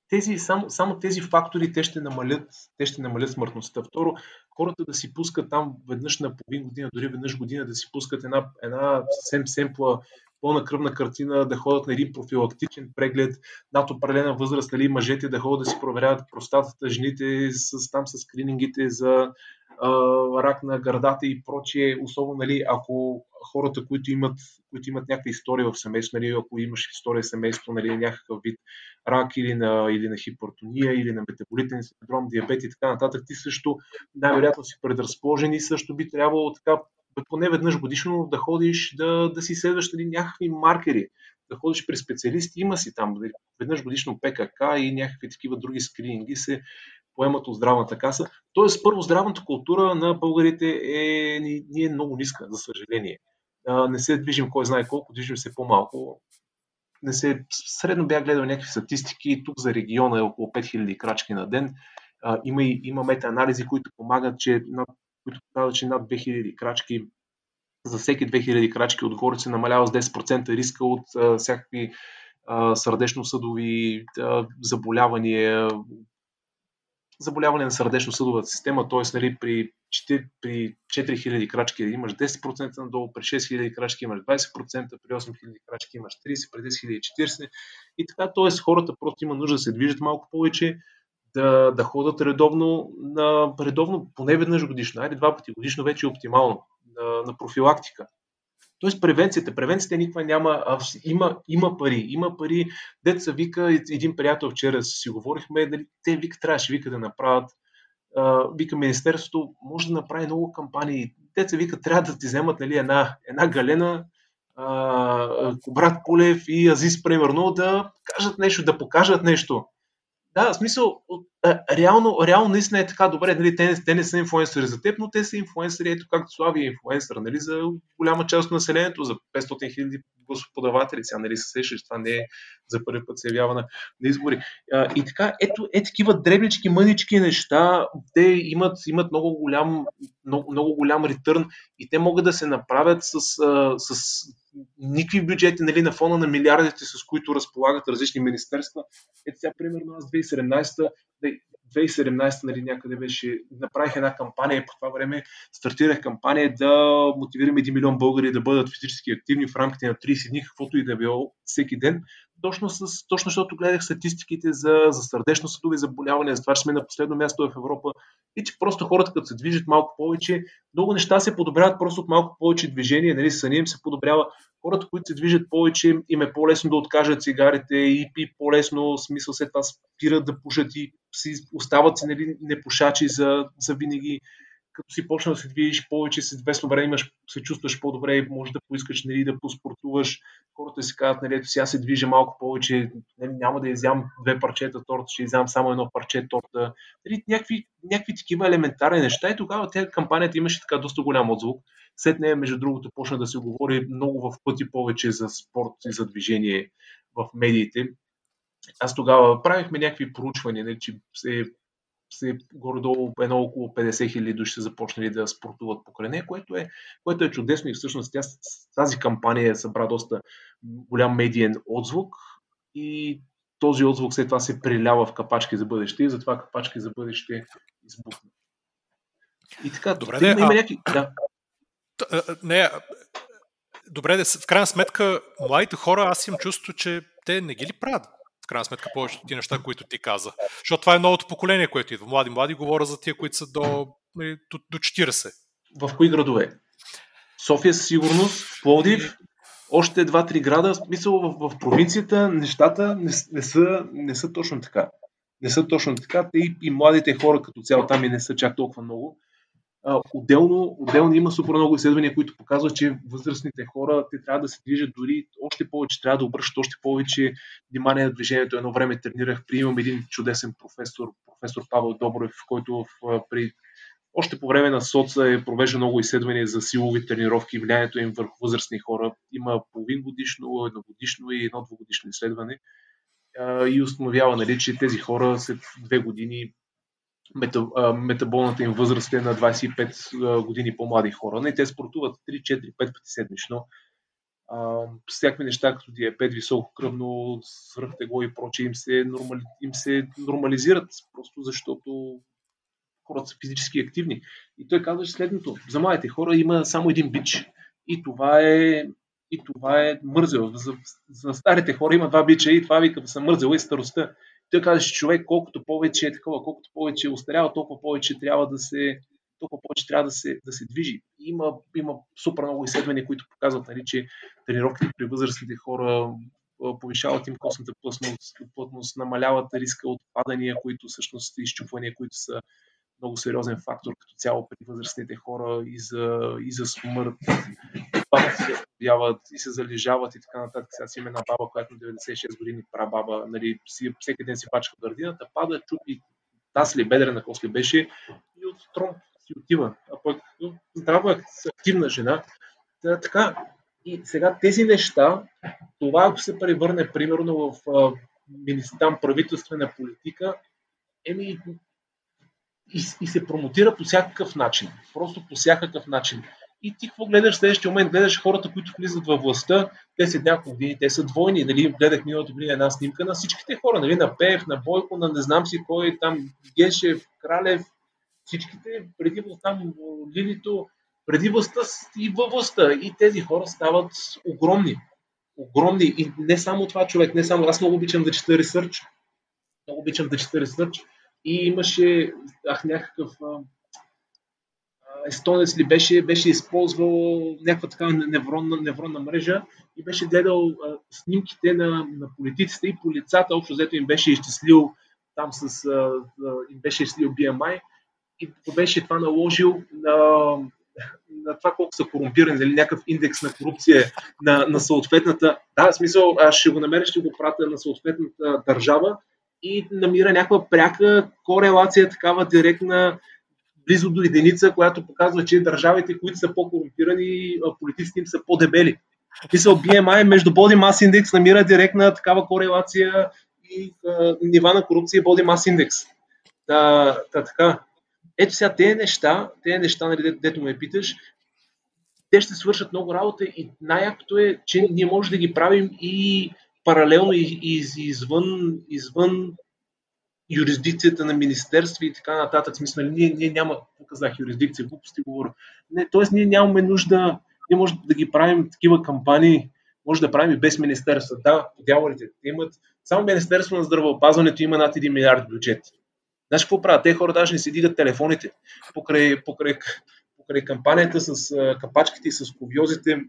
тези, само, само тези фактори те ще, намалят, те ще намалят смъртността. Второ, хората да си пускат там веднъж на половин година, дори веднъж година да си пускат една, една съвсем семпла пълна кръвна картина, да ходят на един профилактичен преглед, над определена възраст, нали, мъжете да ходят да си проверяват простатата, жените с, там с скринингите за рак на гърдата и прочие, особено нали, ако хората, които имат, които имат някаква история в семейство, нали, ако имаш история в семейство, нали, някакъв вид рак или на, или на хипертония, или на метаболитен синдром, диабет и така нататък, ти също най-вероятно си предразположен и също би трябвало така поне веднъж годишно да ходиш да, да си следваш нали, някакви маркери, да ходиш при специалисти, има си там нали, веднъж годишно ПКК и някакви такива други скрининги се поемат от здравната каса. Тоест, първо, здравната култура на българите е, ни е много ниска, за съжаление. Не се движим кой знае колко, движим се по-малко. Не се, средно бях гледал някакви статистики, тук за региона е около 5000 крачки на ден. Има и има мета-анализи, които помагат, че над, които показват, че над 2000 крачки за всеки 2000 крачки отгоре се намалява с 10% риска от а, всякакви сърдечно-съдови заболявания, заболяване на сърдечно-съдовата система, т.е. Нали, при, 4, при 4000 крачки имаш 10% надолу, при 6000 крачки имаш 20%, при 8000 крачки имаш 30%, при 10 000 40%. И така, т.е. хората просто има нужда да се движат малко повече, да, да ходят редовно, на, редовно поне веднъж годишно, айде два пъти годишно вече е оптимално, на, на профилактика. Тоест превенцията. Превенцията никаква няма. А, има, има пари. Има пари. Деца вика, един приятел вчера си говорихме, дали те вика, трябваше вика да направят. А, вика, Министерството може да направи много кампании. Деца вика, трябва да ти вземат нали, една, една галена, брат Полев и Азис, примерно, да кажат нещо, да покажат нещо. Да, в смисъл, реално, реално наистина е така добре, нали, те, те не са инфуенсъри за теб, но те са инфуенсъри, ето както Слави е инфуенсър, нали, за голяма част от населението, за 500 хиляди господаватели. Сега нали се сещаш, това не е за първи път се явява на, на избори. А, и така, ето е такива дребнички, мънички неща, те имат, имат много голям, много, много голям ретърн и те могат да се направят с, с никакви бюджети нали, на фона на милиардите, с които разполагат различни министерства. Ето сега, примерно, аз 2017 2017 нали, някъде беше, направих една кампания, по това време стартирах кампания да мотивираме 1 милион българи да бъдат физически активни в рамките на 30 дни, каквото и да било всеки ден, точно, с, точно защото гледах статистиките за, за сърдечно-съдови заболявания, за това, че сме на последно място в Европа и че просто хората, като се движат малко повече, много неща се подобряват просто от малко повече движение, нали, съня им се подобрява. Хората, които се движат повече, им е по-лесно да откажат цигарите и пи по-лесно, смисъл след това спират да пушат и си остават си нали, непушачи за, за винаги като си почна да се движиш повече, с известно време имаш, се чувстваш по-добре и можеш да поискаш нали, да поспортуваш. Хората си казват, нали, ето сега се движа малко повече, нали, няма да изям две парчета торта, ще изям само едно парче торта. Нали, някакви, някакви такива елементарни неща и тогава тя кампанията имаше така доста голям отзвук. След нея, между другото, почна да се говори много в пъти повече за спорт и за движение в медиите. Аз тогава правихме някакви проучвания, не, че се се горе-долу едно около 50 хиляди души са започнали да спортуват покрай нея, което е, което е чудесно и всъщност тя, тази кампания събра доста голям медиен отзвук и този отзвук след това се прилява в капачки за бъдеще и затова капачки за бъдеще избухна. И така, Добре, да, има а... някакви... Да. Не, добре, в крайна сметка, младите хора, аз имам чувство, че те не ги ли правят крайна сметка повечето ти неща, които ти каза. Защото това е новото поколение, което идва. Млади, млади, говоря за тия, които са до, нали, до, до 40. В кои градове? София със сигурност, Плодив, още два-три града. В смисъл в, в провинцията нещата не, не, са, не са точно така. Не са точно така. И, и младите хора като цяло там и не са чак толкова много. Отделно, отделно има супер много изследвания, които показват, че възрастните хора те трябва да се движат дори още повече, трябва да обръщат още повече внимание на движението. Едно време тренирах, приемам един чудесен професор, професор Павел Добрев, който в, при още по време на соца е провежда много изследвания за силови тренировки и влиянието им върху възрастни хора. Има половин годишно, едногодишно и едно двогодишно изследване и установява, нали, че тези хора след две години метаболната им възраст е на 25 години по-млади хора. Не, те спортуват 3, 4, 5 пъти седмично. всякакви неща, като диабет, високо кръвно, свръхтегло и прочее, им се, нормали, им се нормализират, просто защото хората са физически активни. И той казва следното. За младите хора има само един бич. И това е и това е мързел. За, за старите хора има два бича и това вика да са мързела и старостта. Той каза, че човек колкото повече е такова, колкото повече е устарява, толкова повече трябва да се, толкова повече трябва да се, да се движи. Има, има супер много изследвания, които показват, нали, че тренировките при възрастните хора повишават им костната плътност, плътност, намаляват риска от падания, които всъщност изчупвания, които са много сериозен фактор като цяло при възрастните хора и за, и за смърт. Това се явяват и се залежават и така нататък. Сега си има една баба, която на 96 години прабаба, нали, си, всеки ден си пачка градината, пада, чупи таз ли, бедрена кост ли беше и от трон си отива. А пък здрава, активна жена. Та, така, и сега тези неща, това ако се превърне примерно в а, правителствена политика, еми и, и се промотира по всякакъв начин. Просто по всякакъв начин. И ти какво гледаш в следващия момент? Гледаш хората, които влизат във властта, те са няколко години, те са двойни. Нали? Гледах миналото година една снимка на всичките хора, нали? на Пеев, на Бойко, на не знам си кой, там Гешев, Кралев, всичките преди там Лилито, преди властта и във властта. И тези хора стават огромни. Огромни. И не само това човек, не само. Аз много обичам да чета ресърч. Много обичам да чета ресърч. И имаше ах, някакъв естонец ли беше, беше използвал някаква така невронна, невронна мрежа и беше гледал а, снимките на, на политиците и по лицата, общо взето им беше изчислил там с, а, им беше изчислил BMI и беше това наложил на, на това колко са корумпирани, нали, някакъв индекс на корупция на, на съответната. Да, в смисъл, аз ще го намеря, ще го пратя на съответната държава и намира някаква пряка корелация, такава директна, близо до единица, която показва, че държавите, които са по-корумпирани, политиците им са по-дебели. Мисъл, BMI между Body Mass Index намира директна такава корелация и а, нива на корупция и Body Mass Index. Та, та, така. Ето сега тези неща, тези неща, нали, дето, ме питаш, те ще свършат много работа и най-якото е, че ние може да ги правим и паралелно и, и извън, извън юрисдикцията на министерства и така нататък. Смисъл, нали, ние, ние няма, казах юрисдикция, глупости говоря. Не, тоест ние нямаме нужда, ние може да ги правим такива кампании, може да правим и без министерства. Да, подявалите имат, само Министерство на здравеопазването има над 1 милиард бюджет. Знаеш какво правят? Те хора даже не си дигат телефоните покрай, покрай, покрай кампанията с капачките и с ковиозите.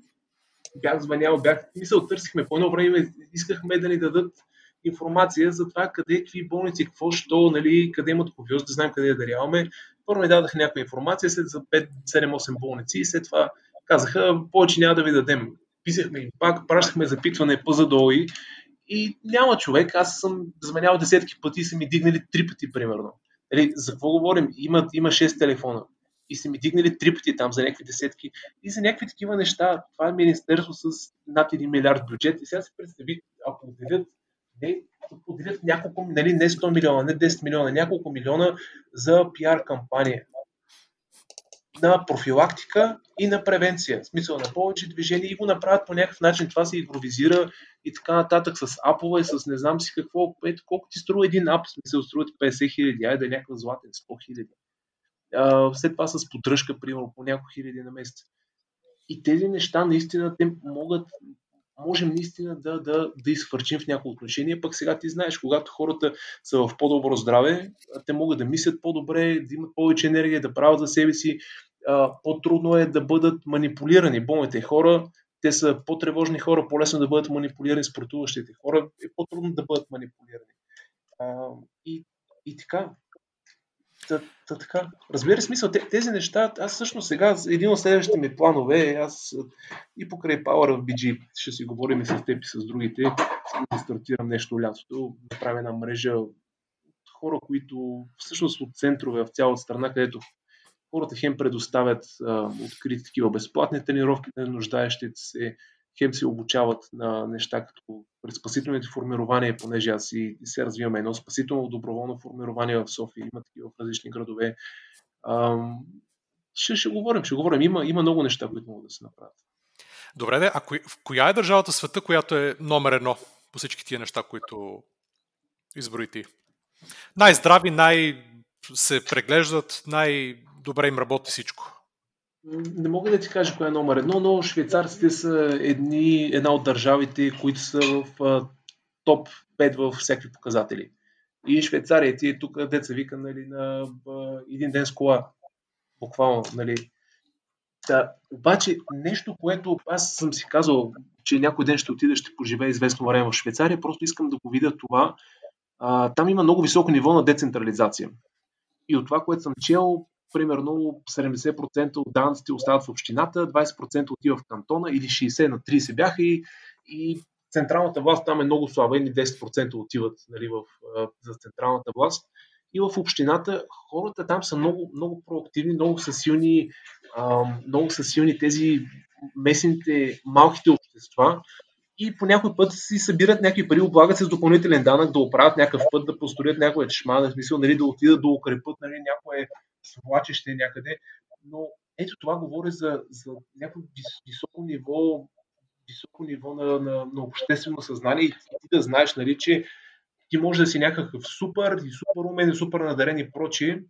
Бях звънял, бях, мисъл, търсихме по едно време, искахме да ни дадат информация за това къде, какви болници, какво, що, нали, къде имат ковиоз, да знаем къде да даряваме. Първо ми дадаха някаква информация след за 5-7-8 болници и след това казаха, повече няма да ви дадем. Писахме им пак, пращахме запитване по задои и няма човек. Аз съм заменял десетки пъти и са ми дигнали три пъти, примерно. Нали, за какво говорим? Има, има 6 телефона. И са ми дигнали три пъти там за някакви десетки. И за някакви такива неща. Това е министерство с над 1 милиард бюджет. И сега се представи, ако отделят не, отделят няколко, нали, не 100 милиона, не 10 милиона, няколко милиона за пиар кампания на профилактика и на превенция. В смисъл на повече движение и го направят по някакъв начин. Това се импровизира и така нататък с апове, с не знам си какво. Ето колко ти струва един ап, смисъл струва 50 хиляди, айде някакъв златен, 100 хиляди. След това с поддръжка, примерно, по няколко хиляди на месец. И тези неща наистина те могат, можем наистина да, да, да изхвърчим в някои отношения. Пък сега ти знаеш, когато хората са в по-добро здраве, те могат да мислят по-добре, да имат повече енергия, да правят за себе си. По-трудно е да бъдат манипулирани. Болните хора, те са по-тревожни хора, по-лесно да бъдат манипулирани спортуващите хора, е по-трудно да бъдат манипулирани. И, и така, Та, та, така. Разбира смисъл, тези неща, аз всъщност сега, един от следващите ми планове, аз и покрай Power в BG, ще си говорим и с теб и с другите, да стартирам нещо лятото, да правя една мрежа от хора, които всъщност от центрове в цялата страна, където хората хем предоставят а, открити такива безплатни тренировки на нуждаещите се, хем се обучават на неща като пред спасителните формирования, понеже аз и се развиваме едно спасително доброволно формирование в София, има такива в различни градове. Ам, ще, ще говорим, ще говорим. Има, има много неща, които могат да се направят. Добре, де, а кои, в коя е държавата света, която е номер едно по всички тия неща, които изброи ти? Най-здрави, най- се преглеждат, най-добре им работи всичко. Не мога да ти кажа коя е номер едно, но швейцарците са едни, една от държавите, които са в а, топ 5 във всякакви показатели. И Швейцария ти е тук, деца вика, нали, на а, един ден с кола. Буквално, нали. Да, обаче нещо, което аз съм си казал, че някой ден ще отида, ще поживее известно време в Швейцария, просто искам да го видя това. А, там има много високо ниво на децентрализация. И от това, което съм чел, примерно 70% от данъците остават в общината, 20% отива в кантона или 60 на 30 бяха и, и централната власт там е много слаба, или 10% отиват нали, в, за централната власт. И в общината хората там са много, много проактивни, много са силни, много са силни тези местните, малките общества, и по някой път си събират някакви пари, облагат се с допълнителен данък, да оправят някакъв път, да построят някоя чешма, в смисъл, нали, да отидат да укрепят нали, някое свлачище някъде. Но ето това говори за, за някакво високо ниво, високо ниво на, на, на обществено съзнание и ти да знаеш, нали, че ти може да си някакъв супер и супер умен и супер надарен и прочие,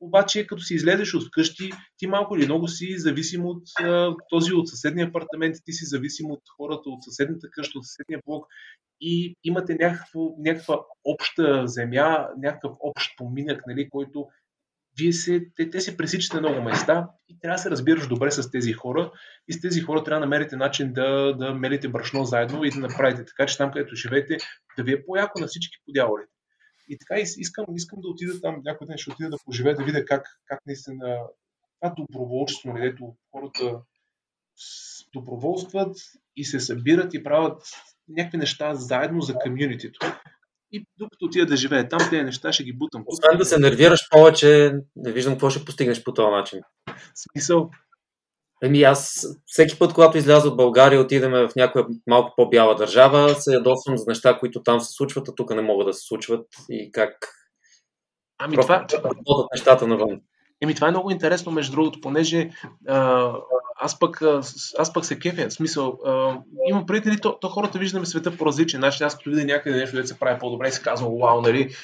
обаче като си излезеш от вкъщи, ти малко или много си зависим от а, този от съседния апартамент, ти си зависим от хората от съседната къща, от съседния блок и имате някакво, някаква обща земя, някакъв общ поминък, нали, който вие се, те, те се пресичат на много места и трябва да се разбираш добре с тези хора и с тези хора трябва да намерите начин да, да мелите брашно заедно и да направите така, че там, където живеете, да ви е по-яко на всички подявалите. И така искам, искам да отида там, някой ден ще отида да поживея, да видя как, как наистина това доброволчество, където нали, хората доброволстват и се събират и правят някакви неща заедно за комьюнитито. И докато отида да живее там, тези неща ще ги бутам. Освен да се нервираш повече, не виждам какво ще постигнеш по този начин. Смисъл, Еми аз всеки път, когато изляза от България, отидем в някоя малко по-бяла държава, се ядосвам за неща, които там се случват, а тук не могат да се случват и как ами това... работят нещата навън. Еми това е много интересно, между другото, понеже аз, пък, аз пък се кефя. Смисъл, имам преди, то, то хората виждаме света по различен начин. Аз като видя някъде нещо, да се прави по-добре, си казвам, вау, нали,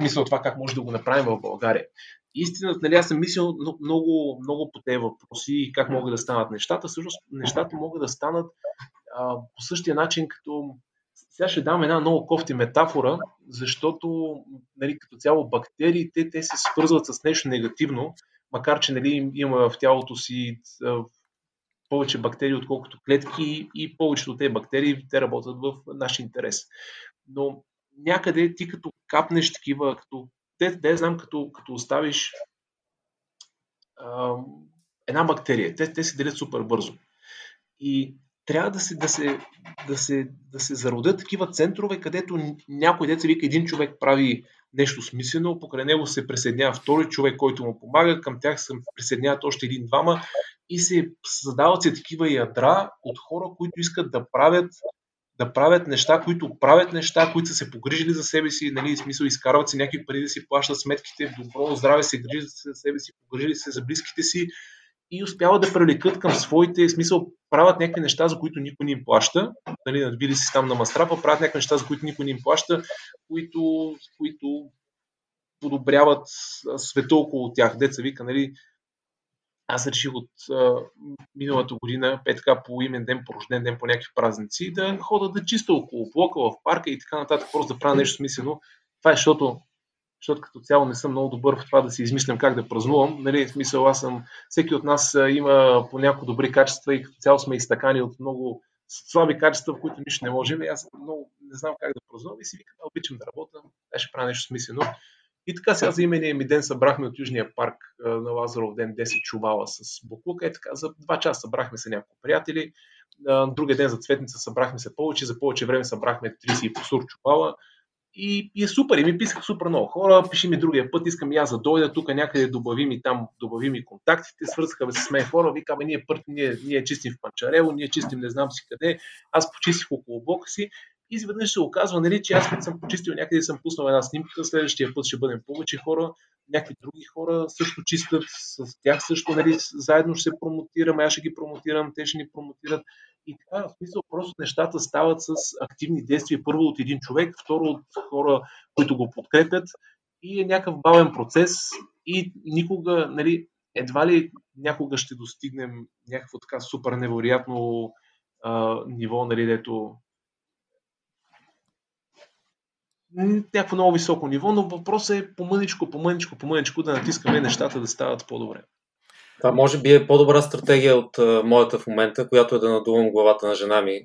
мисля това как може да го направим в България истината, нали, аз съм мислил много, много по тези въпроси и как могат да станат нещата. Всъщност, нещата могат да станат а, по същия начин, като сега ще дам една много кофти метафора, защото нали, като цяло бактериите те се свързват с нещо негативно, макар че нали, има в тялото си повече бактерии, отколкото клетки и повечето от тези бактерии те работят в наш интерес. Но някъде ти като капнеш такива, като те, те знам, като, като оставиш а, една бактерия, те, те се делят супер бързо. И трябва да се, да се, да се, да се зародят такива центрове, където някой деца вика един човек прави нещо смислено, покрай него се присъединява втори човек, който му помага, към тях се присъединяват още един-двама и се създават се такива ядра от хора, които искат да правят да правят неща, които правят неща, които са се погрижили за себе си, нали, смисъл изкарват си някакви пари да си плащат сметките, добро здраве се грижат за себе си, погрижили се за близките си и успяват да привлекат към своите, смисъл правят някакви неща, за които никой не им плаща, нали, надвили си там на мастрапа, правят някакви неща, за които никой не им плаща, които, които подобряват света около тях. Деца вика, нали, аз реших от а, миналата година, е така по имен ден, по рожден ден, по някакви празници, да хода да чиста около блока, в парка и така нататък, просто да правя нещо смислено. Това е, защото, защото като цяло не съм много добър в това да си измислям как да празнувам. Нали, в смисъл, аз съм, всеки от нас има по някои добри качества и като цяло сме изтъкани от много слаби качества, в които нищо не можем. И аз много не знам как да празнувам и си викам, обичам да работя, ще правя нещо смислено. И така сега за имения ми ден събрахме от Южния парк на Лазаров ден 10 чувала с буклука. Е така, за два часа събрахме се няколко приятели. Другия ден за цветница събрахме се повече, за повече време събрахме 30 и посур чувала. И, и е супер, и ми писах супер много хора, пиши ми другия път, искам и аз да дойда тук някъде, добави ми там, добави ми контактите, свързаха с мен хора, викаме, ние пърти, ние, ние чистим в Панчарево, ние чистим не знам си къде, аз почистих около блока си. И изведнъж се оказва, нали, че аз като съм почистил някъде съм пуснал една снимка, следващия път ще бъдем повече хора, някакви други хора също чистят, с тях също нали, заедно ще се промотираме, аз ще ги промотирам, те ще ни промотират. И така, в смисъл, просто нещата стават с активни действия. Първо от един човек, второ от хора, които го подкрепят. И е някакъв бавен процес и никога, нали, едва ли някога ще достигнем някакво така супер невероятно а, ниво, нали, дето някакво много високо ниво, но въпросът е по-мъничко, по-мъничко, по-мъничко да натискаме нещата да стават по-добре. Това може би е по-добра стратегия от а, моята в момента, която е да надувам главата на жена ми.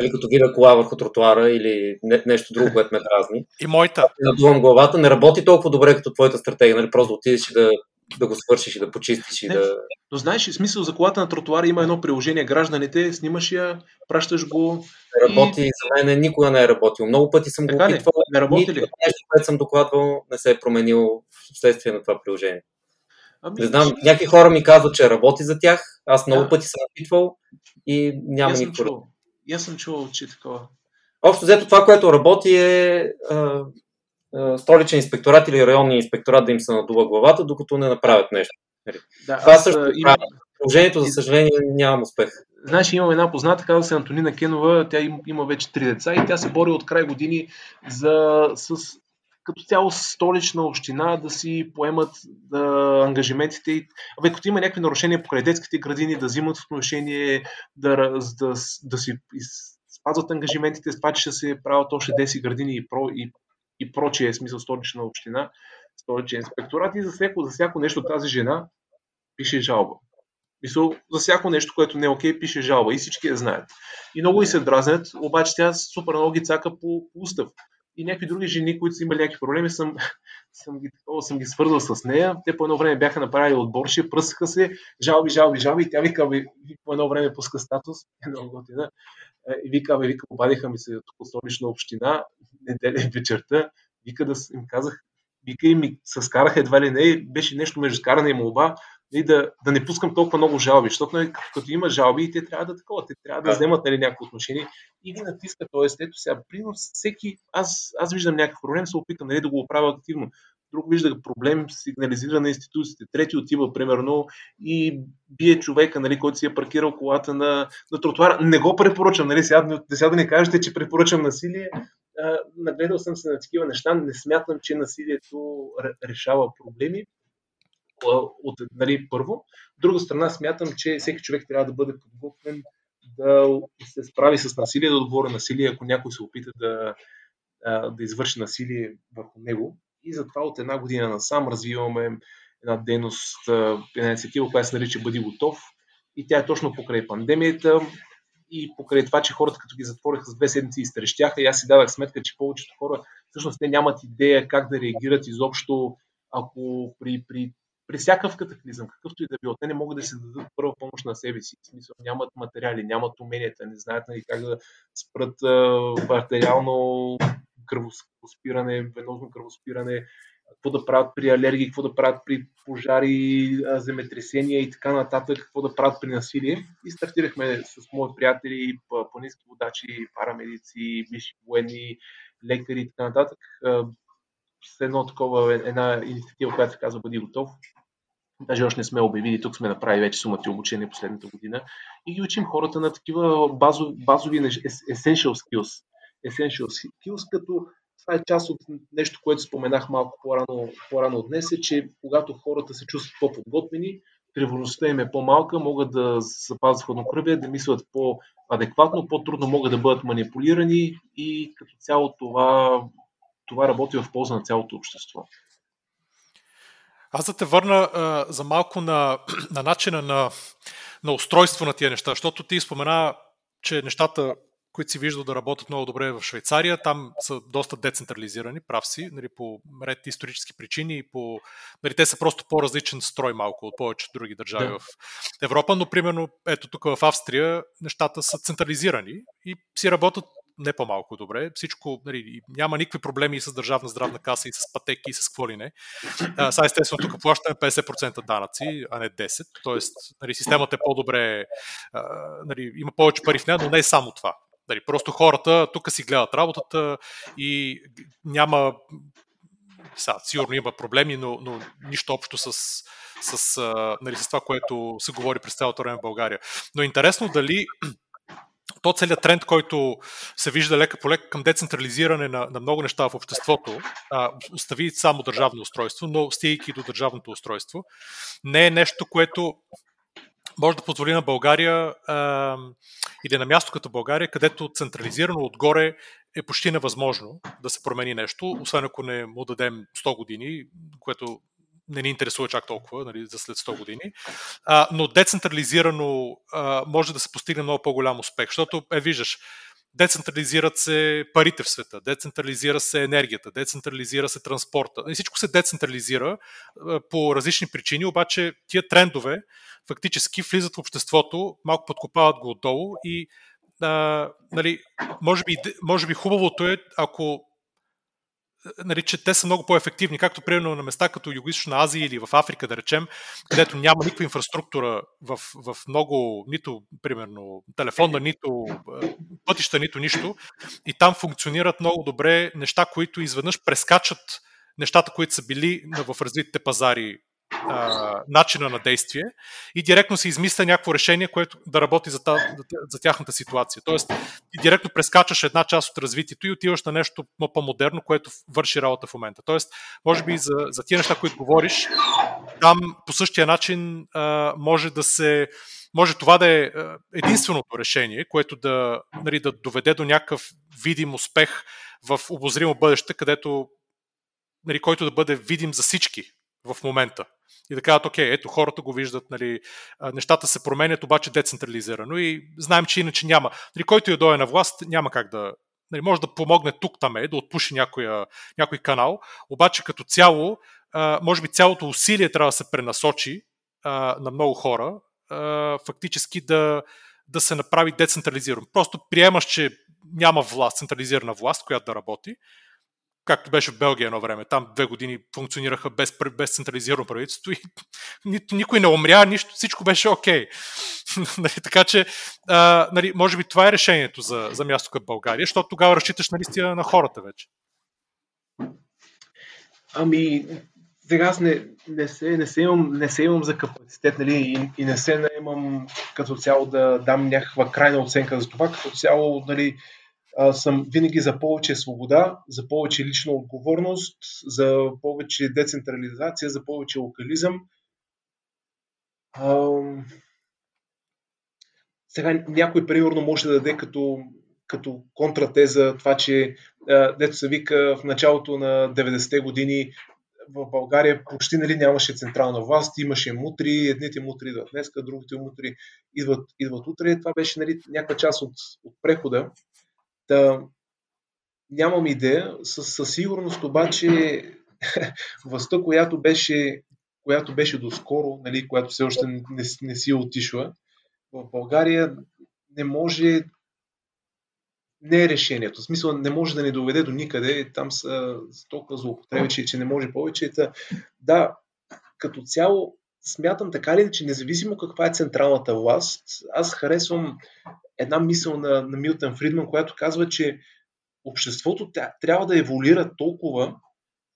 Или като видя кола върху тротуара или не, нещо друго, което ме дразни. И моята. Надувам главата. Не работи толкова добре като твоята стратегия. Нали? Просто отидеш и да да го свършиш и да почистиш. И не, да... Но знаеш, смисъл за колата на тротуара има едно приложение. Гражданите, снимаш я, пращаш го. Не работи, и... за мен никога не е работил. Много пъти съм така го опитвал. Не работи ли? Нещо, което съм докладвал, не се е променило в следствие на това приложение. Ами, не знам, някакви хора ми казват, че работи за тях. Аз много да. пъти съм опитвал и няма никакво. И аз съм чувал, че е такова. Общо взето това, което работи е а, столичен инспекторат или районния инспекторат да им се надува главата, докато не направят нещо. Нали? Да, Това също е има... Положението, за съжаление, нямам успех. Знаеш, имам една позната, казва се Антонина Кенова, тя има вече три деца и тя се бори от край години за, с, като цяло столична община да си поемат да, ангажиментите. Абе, като има някакви нарушения покрай детските градини, да взимат отношение, да, да, да си спазват ангажиментите с това, че ще се правят още 10 градини и, про, и и прочие, смисъл столична община, столичен инспекторат и за всяко, за всяко нещо тази жена пише жалба. Мисъл, за всяко нещо, което не е окей, пише жалба и всички я знаят. И много и се дразнят, обаче тя супер много ги цака по, по устав. И някакви други жени, които са имали някакви проблеми, съм, съм ги, такова, съм ги свързал с нея. Те по едно време бяха направили отборши, пръсаха се, жалби, жалби, жалби. И тя вика, бе, по едно време пуска статус, много готина. Е, и вика, бе, вика, обадиха ми се тук столична община, неделя вечерта. Вика да им казах, вика и ми се скараха едва ли не, беше нещо между скаране и молба, и да, да не пускам толкова много жалби, защото нали, като има жалби, те трябва да такова, те трябва да, да вземат нали, някакво отношение и ги натискат. Тоест, ето сега, принос, всеки, аз, аз виждам някакъв проблем, се опитам нали, да го оправя активно. Друг вижда проблем, сигнализира на институциите. Трети отива, примерно, и бие човека, нали, който си е паркирал колата на, на тротуара. Не го препоръчам, нали, сега, сега да не кажете, че препоръчам насилие. А, нагледал съм се на такива неща. Не смятам, че насилието решава проблеми от, нали, първо. друга страна смятам, че всеки човек трябва да бъде подготвен да се справи с насилие, да отговори насилие, ако някой се опита да, да извърши насилие върху него. И затова от една година насам развиваме една дейност, една инициатива, която се нарича Бъди готов. И тя е точно покрай пандемията и покрай това, че хората като ги затвориха с две седмици и и аз си давах сметка, че повечето хора всъщност те нямат идея как да реагират изобщо, ако при, при при всякакъв катаклизъм, какъвто и да било, те не могат да се дадат първа помощ на себе си. В смисъл, нямат материали, нямат уменията, не знаят нали, как да спрат артериално кръвоспиране, венозно кръвоспиране, какво да правят при алергии, какво да правят при пожари, земетресения и така нататък, какво да правят при насилие. И стартирахме с мои приятели, планински водачи, парамедици, висши военни, лекари и така нататък с едно такова, една инициатива, която се казва Бъди готов. Даже още не сме обявили, тук сме направили вече сумати обучение последната година и ги учим хората на такива базови, базови essential skills. Essential skills, като това е част от нещо, което споменах малко по-рано, по-рано днес, е, че когато хората се чувстват по-подготвени, тревожността им е по-малка, могат да запазят хладнокръвие, да мислят по-адекватно, по-трудно могат да бъдат манипулирани и като цяло това това работи в полза на цялото общество. Аз да те върна а, за малко на, на начина на, на устройство на тия неща, защото ти спомена, че нещата, които си виждал да работят много добре в Швейцария, там са доста децентрализирани, прав си, нали, по ред исторически причини и по... Нали, те са просто по-различен строй малко от повечето други държави да. в Европа, но примерно ето тук в Австрия нещата са централизирани и си работят не по-малко добре. Всичко, нали, няма никакви проблеми с държавна здравна каса и с пътеки и с какво ли не. Сега естествено тук плащаме 50% данъци, а не 10%. Тоест, нали, системата е по-добре, нали, има повече пари в нея, но не е само това. Нали, просто хората тук си гледат работата и няма сега, сигурно има проблеми, но, но нищо общо с, с, нали, с това, което се говори през цялото време в България. Но е интересно дали то целият тренд, който се вижда лека по лека към децентрализиране на, на много неща в обществото, а, остави само държавно устройство, но стигайки до държавното устройство, не е нещо, което може да позволи на България а, или на място като България, където централизирано отгоре е почти невъзможно да се промени нещо, освен ако не му дадем 100 години, което не ни интересува чак толкова нали, за след 100 години, а, но децентрализирано а, може да се постигне много по-голям успех, защото, е, виждаш, децентрализират се парите в света, децентрализира се енергията, децентрализира се транспорта. И всичко се децентрализира по различни причини, обаче тия трендове фактически влизат в обществото, малко подкопават го отдолу и а, нали, може, би, може би хубавото е, ако нали, че те са много по-ефективни, както примерно на места като Юго-Источна Азия или в Африка, да речем, където няма никаква инфраструктура в, в много, нито, примерно, телефонна, нито пътища, нито нищо. И там функционират много добре неща, които изведнъж прескачат нещата, които са били в развитите пазари а, начина на действие и директно се измисля някакво решение, което да работи за, та, за тяхната ситуация. Тоест, ти директно прескачаш една част от развитието и отиваш на нещо по-модерно, което върши работа в момента. Тоест, може би за, за тия неща, които говориш, там по същия начин а, може да се може това да е единственото решение, което да, нали, да доведе до някакъв видим успех в обозримо бъдеще, където нали, който да бъде видим за всички в момента и да кажат, окей, ето хората го виждат, нали, нещата се променят, обаче децентрализирано и знаем, че иначе няма. Нали, който я дойде на власт, няма как да, Нали, може да помогне тук там да отпуши някоя, някой канал, обаче като цяло, може би цялото усилие трябва да се пренасочи на много хора, фактически да, да се направи децентрализиран. Просто приемаш, че няма власт, централизирана власт, която да работи, както беше в Белгия едно време. Там две години функционираха без, без централизирано правителство и никой не умря, нищо, всичко беше окей. Okay. нали, така че, а, нали, може би това е решението за, за място като България, защото тогава разчиташ наистина на хората вече. Ами, сега аз не, не, се, не, се имам, не се имам за капацитет нали, и, и не се наемам като цяло да дам някаква крайна оценка за това. Като цяло нали, съм винаги за повече свобода, за повече лична отговорност, за повече децентрализация, за повече локализъм. Сега някой примерно може да даде като, като контратеза това, че дето се вика в началото на 90-те години в България почти нали, нямаше централна власт, имаше мутри, едните мутри идват днеска, другите мутри идват, идват утре. Това беше нали, някаква част от, от прехода. Та, нямам идея. Със, със сигурност обаче властта, която беше, която беше доскоро, нали, която все още не, не си е отишла, в България не може не е решението. В смисъл не може да ни доведе до никъде. Там са толкова злоупотреби, че, че не може повече. Да, като цяло смятам така ли, че независимо каква е централната власт, аз харесвам една мисъл на, на Милтън Фридман, която казва, че обществото трябва да еволюира толкова,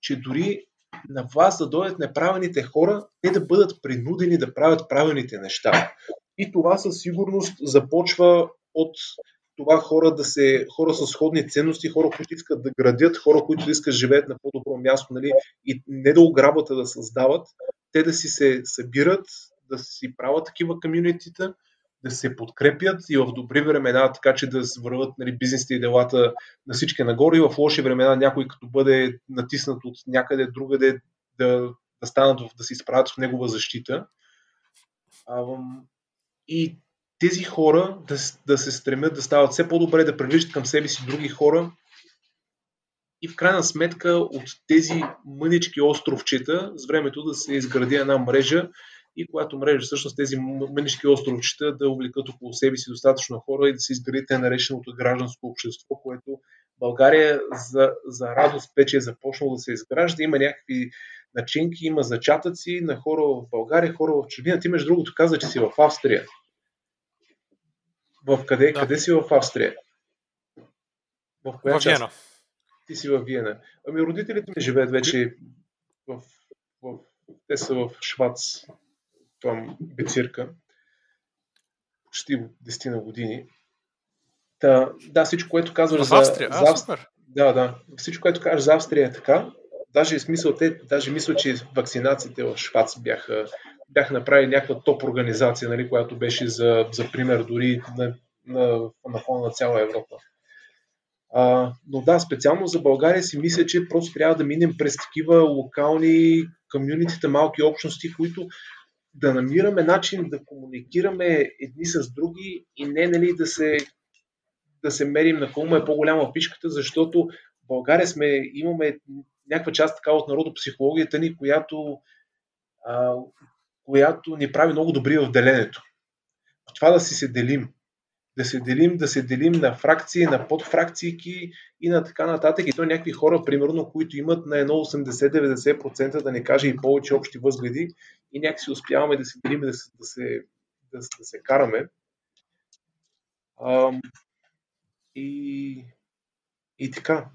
че дори на власт да дойдат неправените хора, те да бъдат принудени да правят правилните неща. И това със сигурност започва от това хора да се, хора с сходни ценности, хора, които искат да градят, хора, които искат да живеят на по-добро място, нали, и не да ограбват, а да създават, те да си се събират, да си правят такива комьюнитита, да се подкрепят и в добри времена, така че да върват нали, бизнесите и делата на всички нагоре и в лоши времена някой като бъде натиснат от някъде другаде да, да станат, да се изправят в негова защита. И тези хора да, да се стремят да стават все по-добре, да привличат към себе си други хора и в крайна сметка от тези мънички островчета с времето да се изгради една мрежа и която мрежа всъщност тези мънички островчета да увлекат около себе си достатъчно хора и да се изгради те нареченото гражданско общество, което България за, за радост вече е започнало да се изгражда. Има някакви начинки, има зачатъци на хора в България, хора в чужбина. Ти между другото каза, че си в Австрия. В къде, да. къде си в Австрия? В коя в част? Ти си в Виена. Ами родителите ми живеят вече в, в, те са в Швац, там Бецирка, почти 10 на години. Та, да, всичко, което казваш за, Австрия. за Австрия. Да, да. Всичко, което кажеш за Австрия е така. Даже е смисъл, те, даже мисля, че вакцинациите в Швац бяха бяха направили някаква топ организация, нали, която беше за, за пример дори на, на, на фона на цяла Европа. А, но да, специално за България си мисля, че просто трябва да минем през такива локални комюнитите, малки общности, които да намираме начин да комуникираме едни с други и не нали, да, се, да се мерим на колко е по-голяма пишката, защото в България сме, имаме някаква част така от народопсихологията ни, която а, която ни прави много добри в деленето. Това да си се делим. Да се делим, да се делим на фракции, на подфракции и на така нататък. И то някакви хора, примерно, които имат на едно 80-90%, да не кажа и повече общи възгледи, и някакси успяваме да се делим, да се, да се, да, да се караме. Ам, и, и така.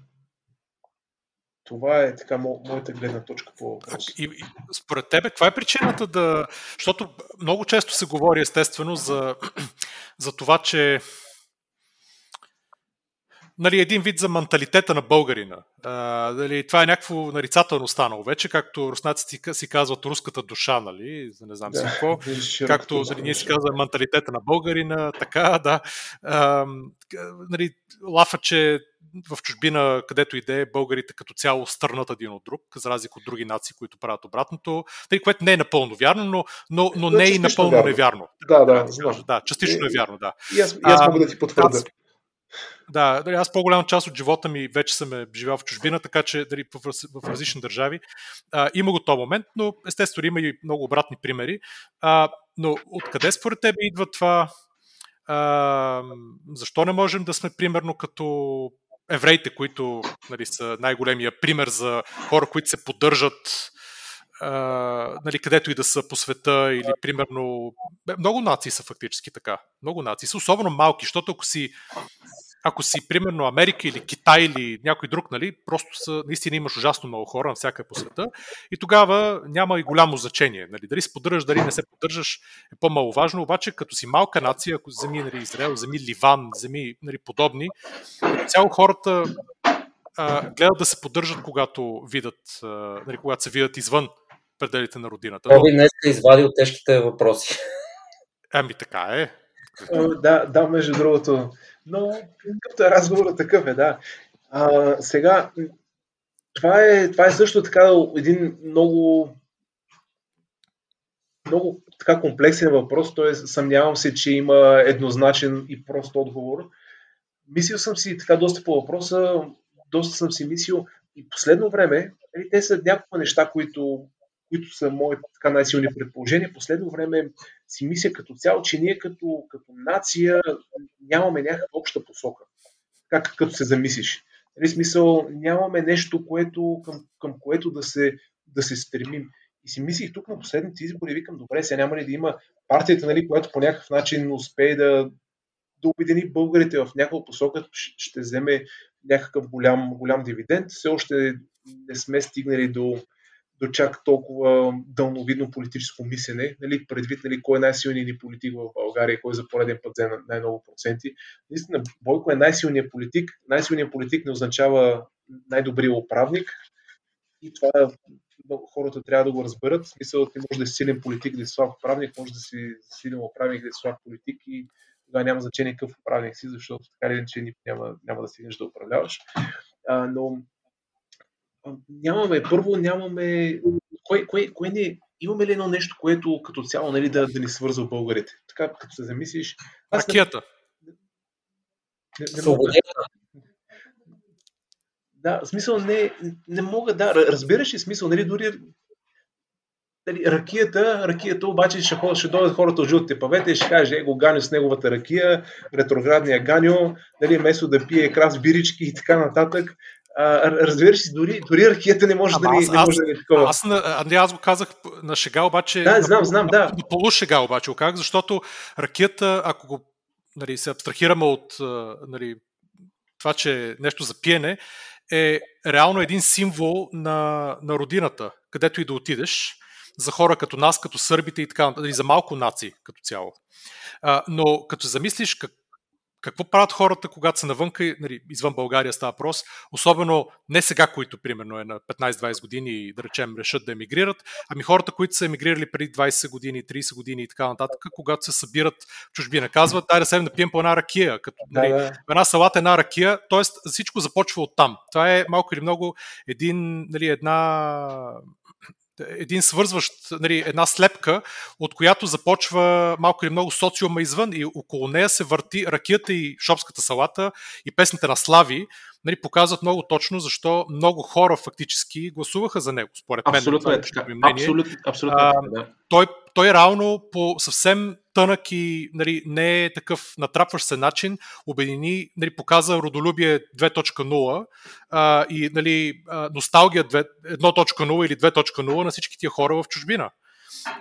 Това е така мо, моята гледна точка по въпроса. И, и, според тебе, каква е причината да... Защото много често се говори естествено за, за това, че нали, един вид за менталитета на българина. А, нали, това е някакво нарицателно станало вече, както руснаците си казват руската душа, нали, не знам да, си какво, както нали, ние си казваме менталитета на българина, така, да. А, нали, лафа, че в чужбина, където иде, българите като цяло стърнат един от друг, за разлика от други нации, които правят обратното, тъй което не е напълно вярно, но, но, но не е и напълно вярно. невярно. Да, да, да, да, частично е вярно, да. И аз, и аз мога да ти потвърдя. Да, дали, аз по-голяма част от живота ми вече съм е живял в чужбина, така че дали, в, в различни държави. А, има го този момент, но естествено има и много обратни примери. А, но откъде според тебе идва това? А, защо не можем да сме примерно като евреите, които нали, са най-големия пример за хора, които се поддържат Uh, нали, където и да са по света или примерно... Много нации са фактически така. Много нации са, особено малки, защото ако си ако си, примерно, Америка или Китай или някой друг, нали, просто са, наистина имаш ужасно много хора на всяка по света и тогава няма и голямо значение. Нали, дали се поддържаш, дали не се поддържаш е по-маловажно, обаче като си малка нация, ако вземи нали, Израел, вземи Ливан, вземи нали, подобни, като цяло хората а, гледат да се поддържат, когато видят, а, нали, когато се видят извън пределите на родината. Това би днес извадил тежките въпроси. Ами така е. Да, да, между другото. Но какъвто е разговорът, такъв е, да. А, сега, това е, това е също така един много много така комплексен въпрос, т.е. съмнявам се, че има еднозначен и прост отговор. Мислил съм си така доста по въпроса, доста съм си мислил и последно време, нали, те са няколко неща, които които са мои така най-силни предположения. Последно време си мисля като цяло, че ние като, като нация нямаме някаква обща посока. Как като се замислиш. Нали, смисъл, нямаме нещо, което, към, към което да се, да се стремим. И си мислих тук на последните избори, викам, добре, сега няма ли да има партията, нали, която по някакъв начин успее да, да обедини българите в някаква посока, ще вземе някакъв голям, голям дивиденд. Все още не сме стигнали до, до чак толкова дълновидно политическо мислене, нали, предвид нали, кой е най-силният ни политик в България, кой за пореден път взе най-много проценти. Наистина, Бойко е най-силният политик. Най-силният политик не означава най-добрият управник. И това хората трябва да го разберат. Смисъл, ти може да си силен политик, да си слаб управник, може да си силен управник, да си слаб политик и тогава няма значение какъв управник си, защото така или иначе няма, няма да стигнеш да управляваш. А, но нямаме, първо нямаме, кое, кое, кое не, имаме ли едно нещо, което като цяло нали, да, да ни свързва българите? Така, като се замислиш... Аз Ракията. Не, не, да, смисъл не, не мога, да, разбираш ли смисъл, нали, дори Дали, ракията, ракията обаче ще, ще дойдат хората от жълтите павета и ще каже, е, го ганю с неговата ракия, ретроградния ганю, нали, вместо да пие крас бирички и така нататък. А, разбираш си, дори, дори ракията не може Ама да ни, не може да ни такова. Аз, Андрей, аз го казах на шега, обаче. Да, знам, знам, да. На полушега обаче го казах, защото ракията, ако го нали, се абстрахираме от нали, това, че е нещо за пиене, е реално един символ на, на родината, където и да отидеш, за хора като нас, като сърбите и така, нали, за малко нации като цяло. А, но като замислиш как, какво правят хората, когато са навънка, нали, извън България става въпрос, особено не сега, които примерно е на 15-20 години и да речем решат да емигрират, ами хората, които са емигрирали преди 20 години, 30 години и така нататък, когато се събират в чужбина, казват, дай да седем да пием по една ракия, като нали, да, да. една салата, една ракия, т.е. всичко започва от там. Това е малко или много един, нали, една един свързващ, нали, една слепка, от която започва малко или много социума извън и около нея се върти ракията и шопската салата и песните на Слави, нали, показват много точно защо много хора фактически гласуваха за него, според мен. Абсолютно е така. Абсолютно, абсолютно а, е да. той, той реално по съвсем тънък и нали, не е такъв натрапващ се начин обедини, нали, показа родолюбие 2.0 а, и нали, носталгия 1.0 или 2.0 на всички тия хора в чужбина.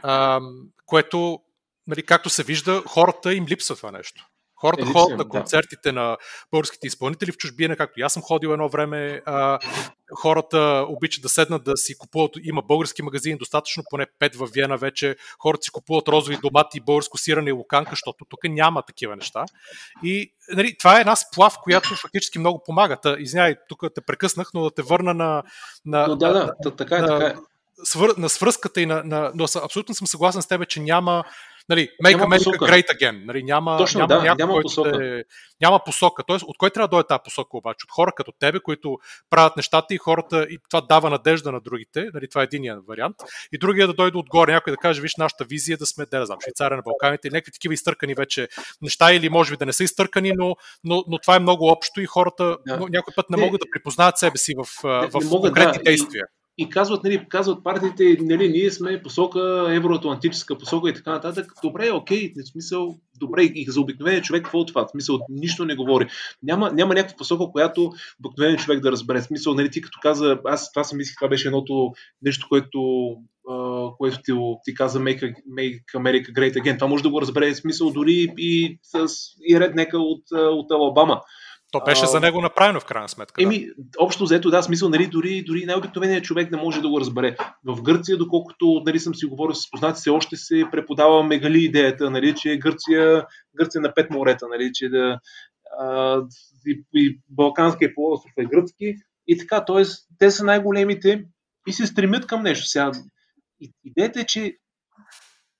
А, което, нали, както се вижда, хората им липсва това нещо. Хората Едиция, ходят на концертите да. на българските изпълнители в чужбина, както и аз съм ходил едно време. А, хората обичат да седнат да си купуват, има български магазини, достатъчно поне 5 в Виена вече. Хората си купуват розови домати, българско сирене и луканка, защото тук няма такива неща. И нали, това е една сплав, която фактически много помага. Та, извиняй, тук те прекъснах, но да те върна на... на но да, да, така е, на, така е свър, на свръзката и на, на... Но абсолютно съм съгласен с теб, че няма Нали, make няма America посока. great again. Нали, няма, Точно, няма, да, някой, няма посока. Е, няма посока. Тоест, от кой трябва да дойде тази посока обаче? От хора като тебе, които правят нещата и хората, и това дава надежда на другите. Нали, това е единия вариант. И другия да дойде отгоре, някой да каже, виж, нашата визия да сме, да, знам, Швейцария на Балканите, някакви такива изтъркани вече неща, или може би да не са изтъркани, но, но, но това е много общо и хората да. някой път не, не могат да припознаят себе си в, в, в конкретни да, действия. И и казват, нали, казват партиите, нали, ние сме посока, евроатлантическа посока и така нататък. Добре, окей, в смисъл, добре, и за обикновения човек какво е това? В смисъл, нищо не говори. Няма, няма някаква посока, която обикновен човек да разбере. В смисъл, нали, ти като каза, аз това си мислих, това беше едното нещо, което, uh, което ти, ти каза Make, Make America Great Again. Това може да го разбере смисъл дори и, с, и реднека от, от Алабама. То беше а, за него направено в крайна сметка. Еми, да. общо взето, да, смисъл, нали, дори, дори най-обикновеният човек не може да го разбере. В Гърция, доколкото нали, съм си говорил с познати, се още се преподава мегали идеята, нали, че Гърция, Гърция на пет морета, нали, че да, а, и, и Балканския полуостров е гръцки. И така, т.е. те са най-големите и се стремят към нещо. Сега, идеята е, че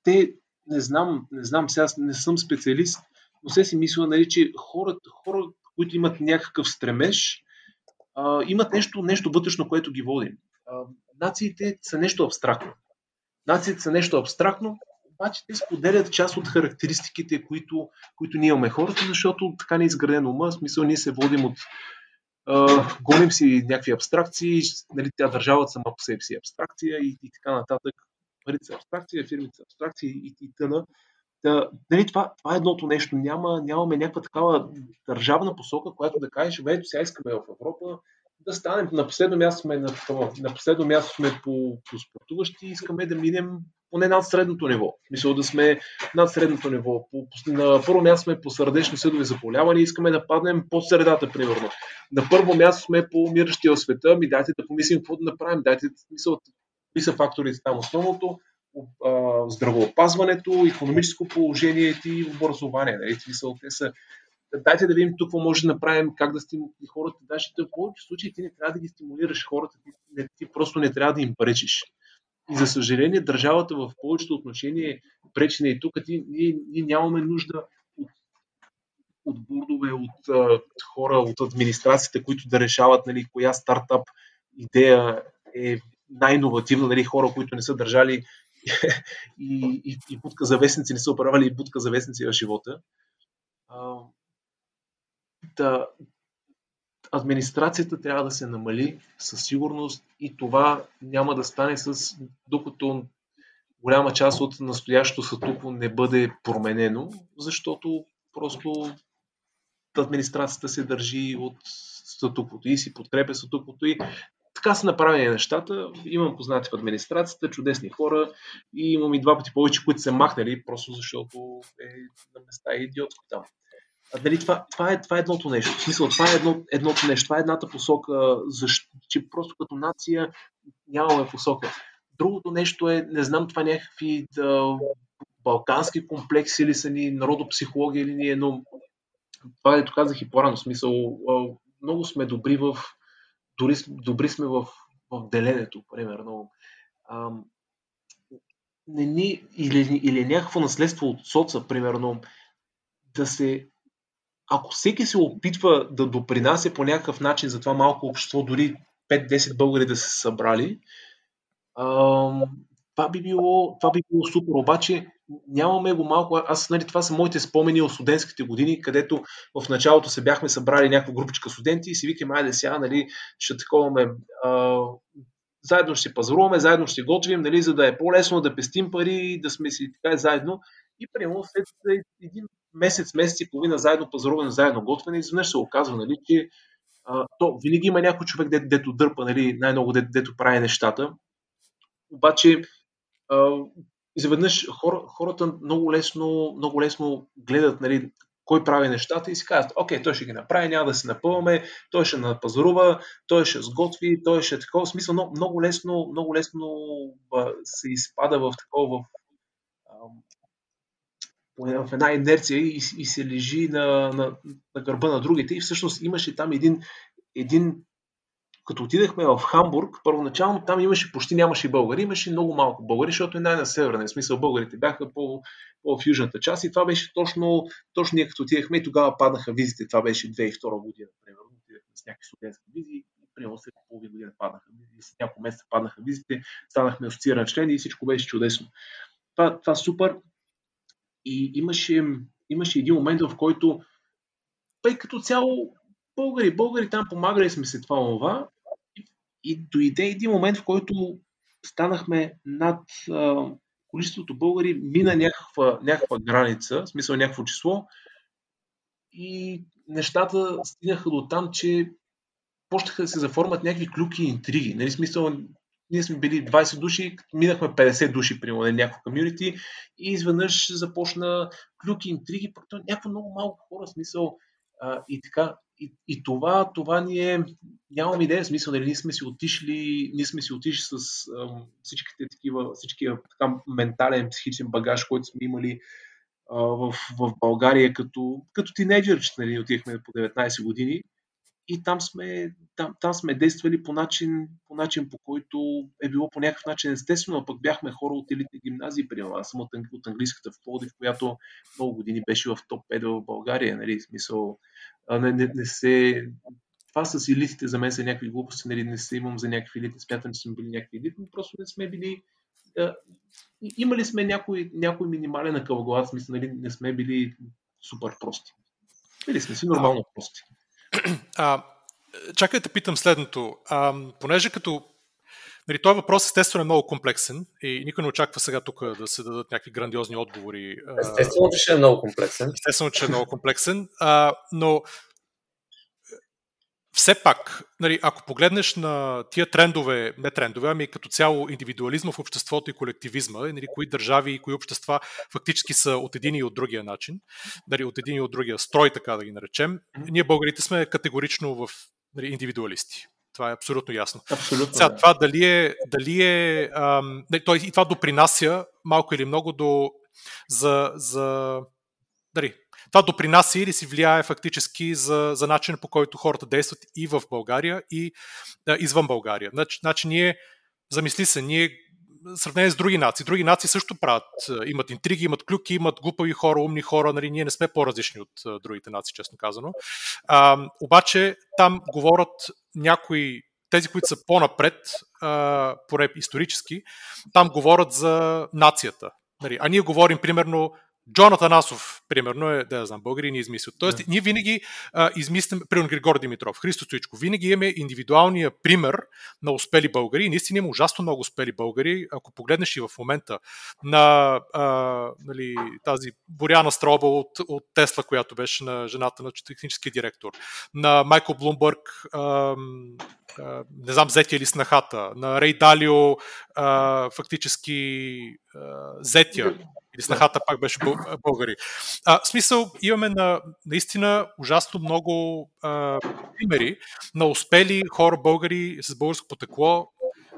те, не знам, не знам, сега не съм специалист, но се си мисля, нали, че хората, хората които имат някакъв стремеж, а, имат нещо, нещо вътрешно, което ги води. А, нациите са нещо абстрактно. Нациите са нещо абстрактно, обаче те споделят част от характеристиките, които, които ние имаме хората, защото така не е изграден ума, в смисъл ние се водим от а, гоним си някакви абстракции, нали, тя държавата сама по себе си е абстракция и, и така нататък. Парите са абстракция, фирмите са абстракции и, и тъна. Да, нали, това, това е едното нещо. Няма, нямаме някаква такава държавна посока, която да кажеш, ето сега искаме в Европа да станем. На последно място сме, на, на последно място сме по, по спортуващи и искаме да минем поне над средното ниво. Мисля да сме над средното ниво. По, по, на първо място сме по сърдечни съдови заболявания искаме да паднем под средата, примерно. На първо място сме по умиращия света, ми дайте да помислим какво да направим, дайте мисъл, какви са факторите там основното, здравеопазването, економическо положение и образование. Нали? Смисъл, те са дайте да видим тук какво може да направим, как да стимулираме хората. Даже в повече случаи ти не трябва да ги стимулираш хората, ти, не, ти просто не трябва да им пречиш. И за съжаление, държавата в повечето отношение пречи и тук. Ти, ние, ние нямаме нужда от, от бурдове, от от хора, от администрацията, които да решават нали, коя стартап идея е най-инновативна, нали, хора, които не са държали и, и, и будка за вестници не са оправили и будка за вестници в живота. А, да, администрацията трябва да се намали със сигурност и това няма да стане с докато голяма част от настоящото статукво не бъде променено, защото просто администрацията се държи от статуквото и си подкрепя статуквото и така са направени нещата. Имам познати в администрацията, чудесни хора и имам и два пъти повече, които са махнали, просто защото е на места е идиотско там. А, дали, това, това, е, това е едното нещо. В смисъл, това е едно, едното нещо. Това е едната посока, защо, че просто като нация нямаме посока. Другото нещо е, не знам, това някакви да, балкански комплекси или са ни народопсихология или ни е, но това ето казах и по-рано, смисъл, много сме добри в дори добри сме в, в деленето, примерно. А, не ни, или, или някакво наследство от соца, примерно, да се ако всеки се опитва да допринася по някакъв начин за това малко общество, дори 5-10 българи да се събрали, а, това, би било, това би било супер. Обаче нямаме го малко. Аз, нали, това са моите спомени от студентските години, където в началото се бяхме събрали някаква групичка студенти и си викаме, айде сега, нали, ще таковаме, а, заедно ще пазаруваме, заедно ще готвим, нали, за да е по-лесно да пестим пари, да сме си така заедно. И примерно след един месец, месец и половина заедно пазаруване, заедно готвене, изведнъж се оказва, нали, че а, то винаги има някой човек, дето, дето дърпа, нали, най-много дето, дето прави нещата. Обаче изведнъж хор, хората много лесно, много лесно гледат нали, кой прави нещата и си казват, окей, той ще ги направи, няма да се напълваме, той ще напазарува, той ще сготви, той ще е такова. В смисъл, много, много лесно, много лесно се изпада в такова, в, в една инерция и, и се лежи на, на, на гърба на другите. И всъщност имаше там един, един като отидахме в Хамбург, първоначално там имаше, почти нямаше българи, имаше много малко българи, защото е най-на северна. В смисъл българите бяха по, по в южната част и това беше точно, точно ние като отидахме и тогава паднаха визите. Това беше 2002 година, примерно. Отидахме с някакви студентски визи и примерно след половин година паднаха визи. След няколко месеца паднаха визите, станахме асоцииран член и всичко беше чудесно. Това, това супер. И имаше, имаше един момент, в който пъй като цяло българи, българи там помагали сме се това, това. И дойде един момент, в който станахме над а, количеството българи, мина някаква, някаква граница, в смисъл някакво число. И нещата стигнаха до там, че почнаха да се заформят някакви клюки и интриги. Нали, смисъл, ние сме били 20 души, минахме 50 души, примерно, на някакво комьюнити и изведнъж започна клюки, интриги, пък някакво много малко хора, смисъл, а, и така, и, и това, това ние нямам идея, смисъл, нали, ние сме си отишли, ние сме си отишли с ам, всичките такива, всичкия така ментален, психичен багаж, който сме имали а, в, в България като, като тинейджърче, нали, отихме по 19 години и там сме, там, там сме действали по начин, по начин, по който е било по някакъв начин естествено, а пък бяхме хора от елитни гимназии, примерно. Аз съм от, от английската в Плодив, която много години беше в топ 5 в България, нали, смисъл, не, не, не се... Това с елитите за мен са някакви глупости, нали, не се имам за някакви елити, смятам, че сме били някакви елити, но просто не сме били а, имали сме някой, някой минимален акъл глава, смисъл, нали, не сме били супер прости. Били сме си нормално прости. А, чакай да питам следното. А, понеже като Нали, този въпрос естествено е много комплексен и никой не очаква сега тук да се дадат някакви грандиозни отговори. Естествено, че ще е много комплексен. Естествено, че е много комплексен, а, но все пак, нали, ако погледнеш на тия трендове, не трендове, ами като цяло индивидуализма в обществото и колективизма, нали, кои държави и кои общества фактически са от един и от другия начин, нали, от един и от другия строй, така да ги наречем, ние българите сме категорично в нали, индивидуалисти. Това е абсолютно ясно. Абсолютно. Сега, това дали е. Дали е ам, той, и това допринася малко или много до. за. за дали, това допринася или си влияе фактически за, за начина по който хората действат и в България, и а, извън България. Значи, значи ние, замисли се, ние сравнение с други нации. Други нации също правят, имат интриги, имат клюки, имат глупави хора, умни хора, нали, ние не сме по-различни от другите нации, честно казано. А, обаче там говорят някои тези, които са по-напред, поне исторически, там говорят за нацията. Нали, а ние говорим, примерно, Джон Атанасов, примерно, е, да знам, българи ни измислят. Тоест, yeah. ние винаги а, измислям, примерно Григор Димитров, Христо Стоичко, винаги имаме индивидуалния пример на успели българи. И наистина има ужасно много успели българи. Ако погледнеш и в момента на а, нали, тази Боряна Строба от, от Тесла, която беше на жената на техническия директор, на Майкъл Блумбърг, а, а, не знам, зетия или снахата, на Рей Далио, а, фактически зетия или снахата пак беше българи. А, в смисъл, имаме на, наистина ужасно много а, примери на успели хора българи с българско потекло,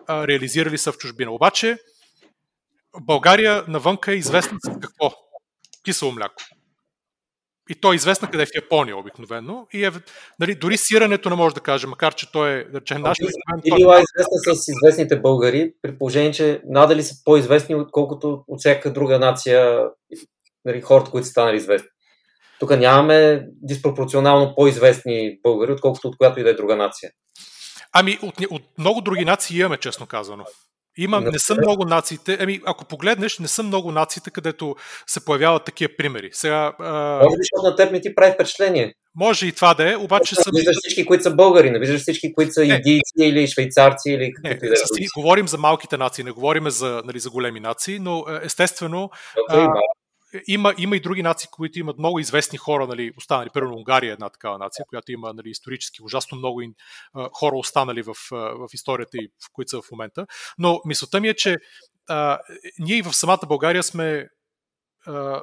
а, реализирали са в чужбина. Обаче, България навънка е известна с какво? Кисело мляко. И то е известно къде е в Япония обикновено. И е, нали, дори сирането не може да каже, макар че той е, да речем, наш И била известна с известните българи, при положение, че надали са по-известни, отколкото от всяка друга нация нали, хората, които са станали известни. Тук нямаме диспропорционално по-известни българи, отколкото от която и да е друга нация. Ами, от, от много други нации имаме, честно казано. Има, не са много нациите. Ами, ако погледнеш, не са много нациите, където се появяват такива примери. Сега, а... Може би, защото на теб не ти прави впечатление. Може и това да е, обаче са... Виждаш всички, които са българи, не виждаш всички, които са идийци или швейцарци или каквито и да е. Говорим за малките нации, не говорим за, нали, за големи нации, но естествено okay, а, има, има и други нации, които имат много известни хора, нали, останали. Примерно Унгария е една такава нация, която има нали, исторически ужасно много а, хора останали в, в историята и в които са в момента. Но мисълта ми е, че а, ние и в самата България сме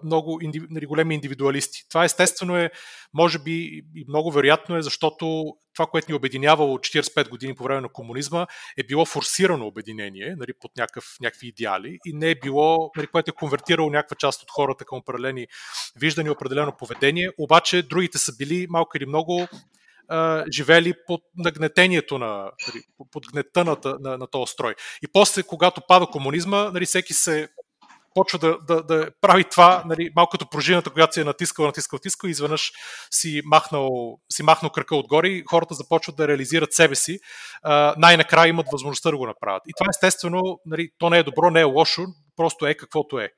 много нали, големи индивидуалисти. Това естествено е, може би и много вероятно е, защото това, което ни обединявало 45 години по време на комунизма, е било форсирано обединение нали, под някакъв, някакви идеали и не е било, нали, което е конвертирало някаква част от хората към определени виждани, определено поведение, обаче другите са били малко или много живели под нагнетението на, нали, под гнета на, на, на този строй. И после, когато пада комунизма, нали, всеки се почва да, да, да прави това, нали, малко като пружината, която си е натискал, натискал, натискал и изведнъж си махнал, си махнал кръка отгоре и хората започват да реализират себе си. Най-накрая имат възможността да го направят. И това естествено, нали, то не е добро, не е лошо, просто е каквото е.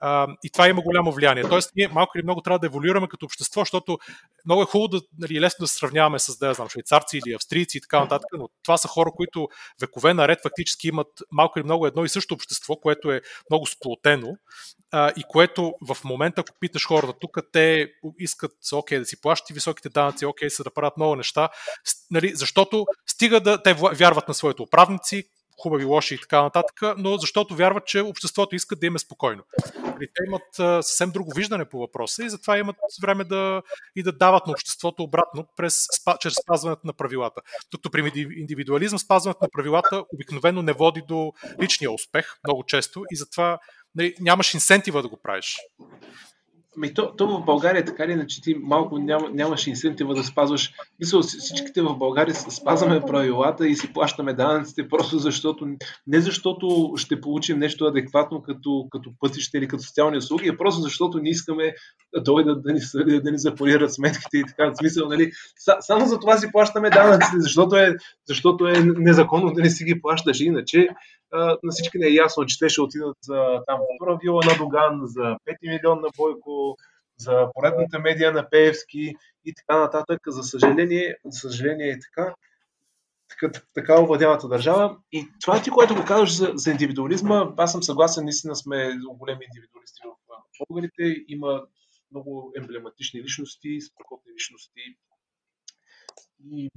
А, и това има голямо влияние. Тоест, ние малко или много трябва да еволюираме като общество, защото много е хубаво да, нали, лесно да сравняваме с, да знам, швейцарци или австрийци и така нататък, но това са хора, които векове наред фактически имат малко или много едно и също общество, което е много сплотено а, и което в момента, ако питаш хората тук, те искат окей да си плащат и високите данъци, окей са да правят много неща, нали, защото стига да те вярват на своите управници, хубави, лоши и така нататък, но защото вярват, че обществото иска да им е спокойно. Нали, те имат съвсем друго виждане по въпроса и затова имат време да и да дават на обществото обратно през, чрез спазването на правилата. Докато при индивидуализъм спазването на правилата обикновено не води до личния успех много често и затова нали, нямаш инсентива да го правиш. Ами то, то в България така ли иначе ти малко ням, нямаш инсентива да спазваш. Мисля, всичките в България спазваме правилата и си плащаме данъците, просто защото, не защото ще получим нещо адекватно като, като пътища или като социални услуги, а просто защото не искаме да дойдат да ни съдят, да ни запорират сметките и така. В смисъл, нали, само за това си плащаме данъците, защото е, защото е незаконно да не си ги плащаш. Иначе на всички не е ясно, че те ще отидат за там втора вила на Доган, за 5 милион на Бойко, за поредната медия на Пеевски и така нататък. За съжаление, за съжаление е така. Така, така овладявата държава. И това ти, което го казваш за, за индивидуализма, аз съм съгласен, наистина сме големи индивидуалисти в българите. Има много емблематични личности, страхотни личности. И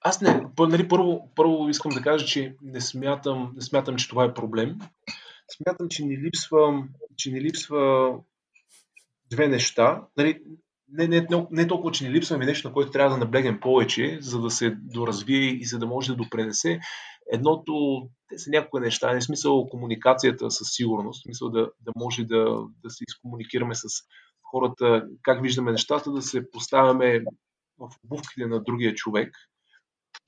аз не, нали, първо, първо искам да кажа, че не смятам, не смятам, че това е проблем. Смятам, че ни липсва, че ни липсва две неща. Нали, не, не, не, не толкова, че ни липсва, ами нещо, на което трябва да наблегнем повече, за да се доразвие и за да може да допренесе. Едното, те са някои неща, не смисъл комуникацията със сигурност, смисъл да, да може да, да се изкомуникираме с хората, как виждаме нещата, да се поставяме в обувките на другия човек,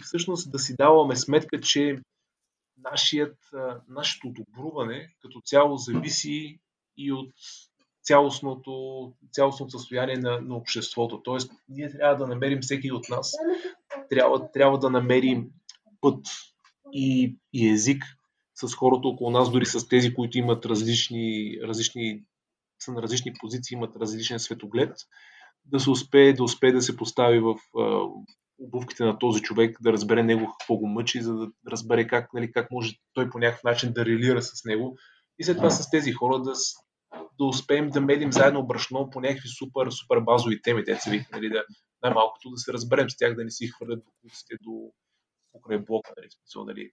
всъщност да си даваме сметка, че нашият, нашето добруване като цяло зависи и от цялостното, цялостното състояние на, на обществото. Тоест, ние трябва да намерим всеки от нас, трябва, трябва да намерим път и, и език с хората около нас, дори с тези, които имат различни, различни са на различни позиции, имат различен светоглед, да се успее да успее да се постави в, обувките на този човек, да разбере него какво го мъчи, за да разбере как, нали, как може той по някакъв начин да релира с него. И след това с тези хора да, да успеем да медим заедно брашно по някакви супер, супер базови теми, те вика, нали, да, най-малкото да се разберем с тях, да не си хвърлят бокуците до покрай блока, нали, смисъл, нали.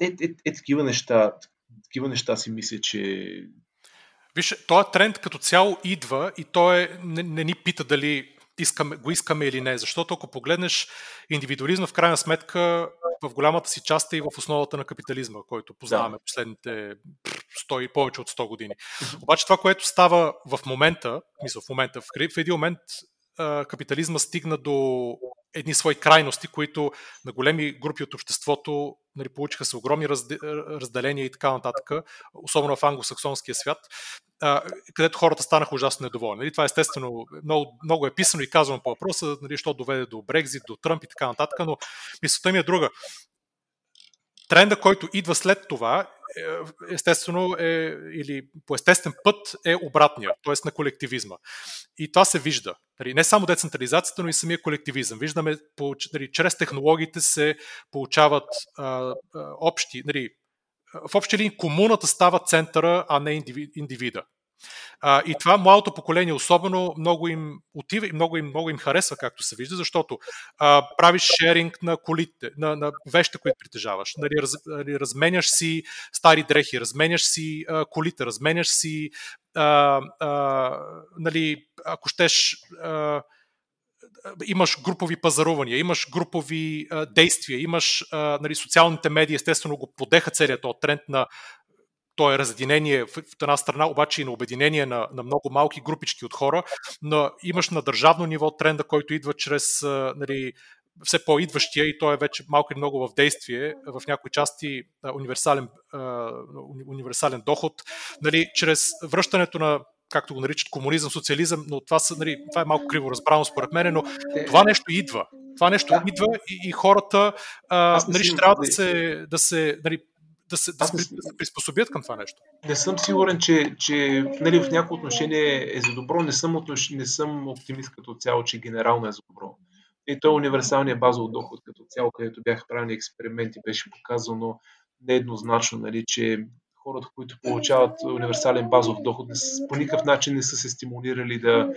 Е, е, е, такива неща, такива неща си мисля, че Виж, този тренд като цяло идва и той е, не, не ни пита дали искаме, го искаме или не. Защото ако погледнеш индивидуализма, в крайна сметка, в голямата си част е и в основата на капитализма, който познаваме да. последните 100 и повече от 100 години. Обаче това, което става в момента, мисля, в момента, в един момент капитализма стигна до едни свои крайности, които на големи групи от обществото нали, получиха се огромни разделения и така нататък, особено в англосаксонския свят, където хората станаха ужасно недоволни. Нали, това естествено много, много е писано и казвам по въпроса, нали, що доведе до Брекзит, до Тръмп и така нататък, но мисълта ми е друга. Тренда, който идва след това, естествено е, или по естествен път е обратния, т.е. на колективизма. И това се вижда. Нали, не само децентрализацията, но и самия колективизъм. Виждаме, нали, чрез технологиите се получават общи, нали, в общи линии комуната става центъра, а не индивида. А, и това младото поколение особено много им отива и много им, много им харесва, както се вижда, защото а, правиш шеринг на колите, на, на вещите, които притежаваш. Нали, раз, нали, разменяш си стари дрехи, разменяш си а, колите, разменяш си а, а, нали, ако щеш а, имаш групови пазарувания, имаш групови а, действия, имаш а, нали, социалните медии, естествено го подеха целият този тренд на то е разединение в, една страна, обаче и на обединение на, на много малки групички от хора, но имаш на държавно ниво тренда, който идва чрез нали, все по-идващия и той е вече малко или много в действие, в някои части универсален, универсален доход, нали, чрез връщането на както го наричат комунизъм, социализъм, но това, са, нали, това е малко криво разбрано според мен, но това нещо идва. Това нещо да. идва и, и хората а, нали, ще трябва да се, да се нали, да се, да, се, да се приспособят към това нещо. Не съм сигурен, че, че нали, в някои отношение е за добро. Не съм, отнош... не съм оптимист като цяло, че генерално е за добро. И то е универсалният базов доход като цяло, където бяха правени експерименти, беше показано нееднозначно, нали, че хората, които получават универсален базов доход, по никакъв начин не са се стимулирали да,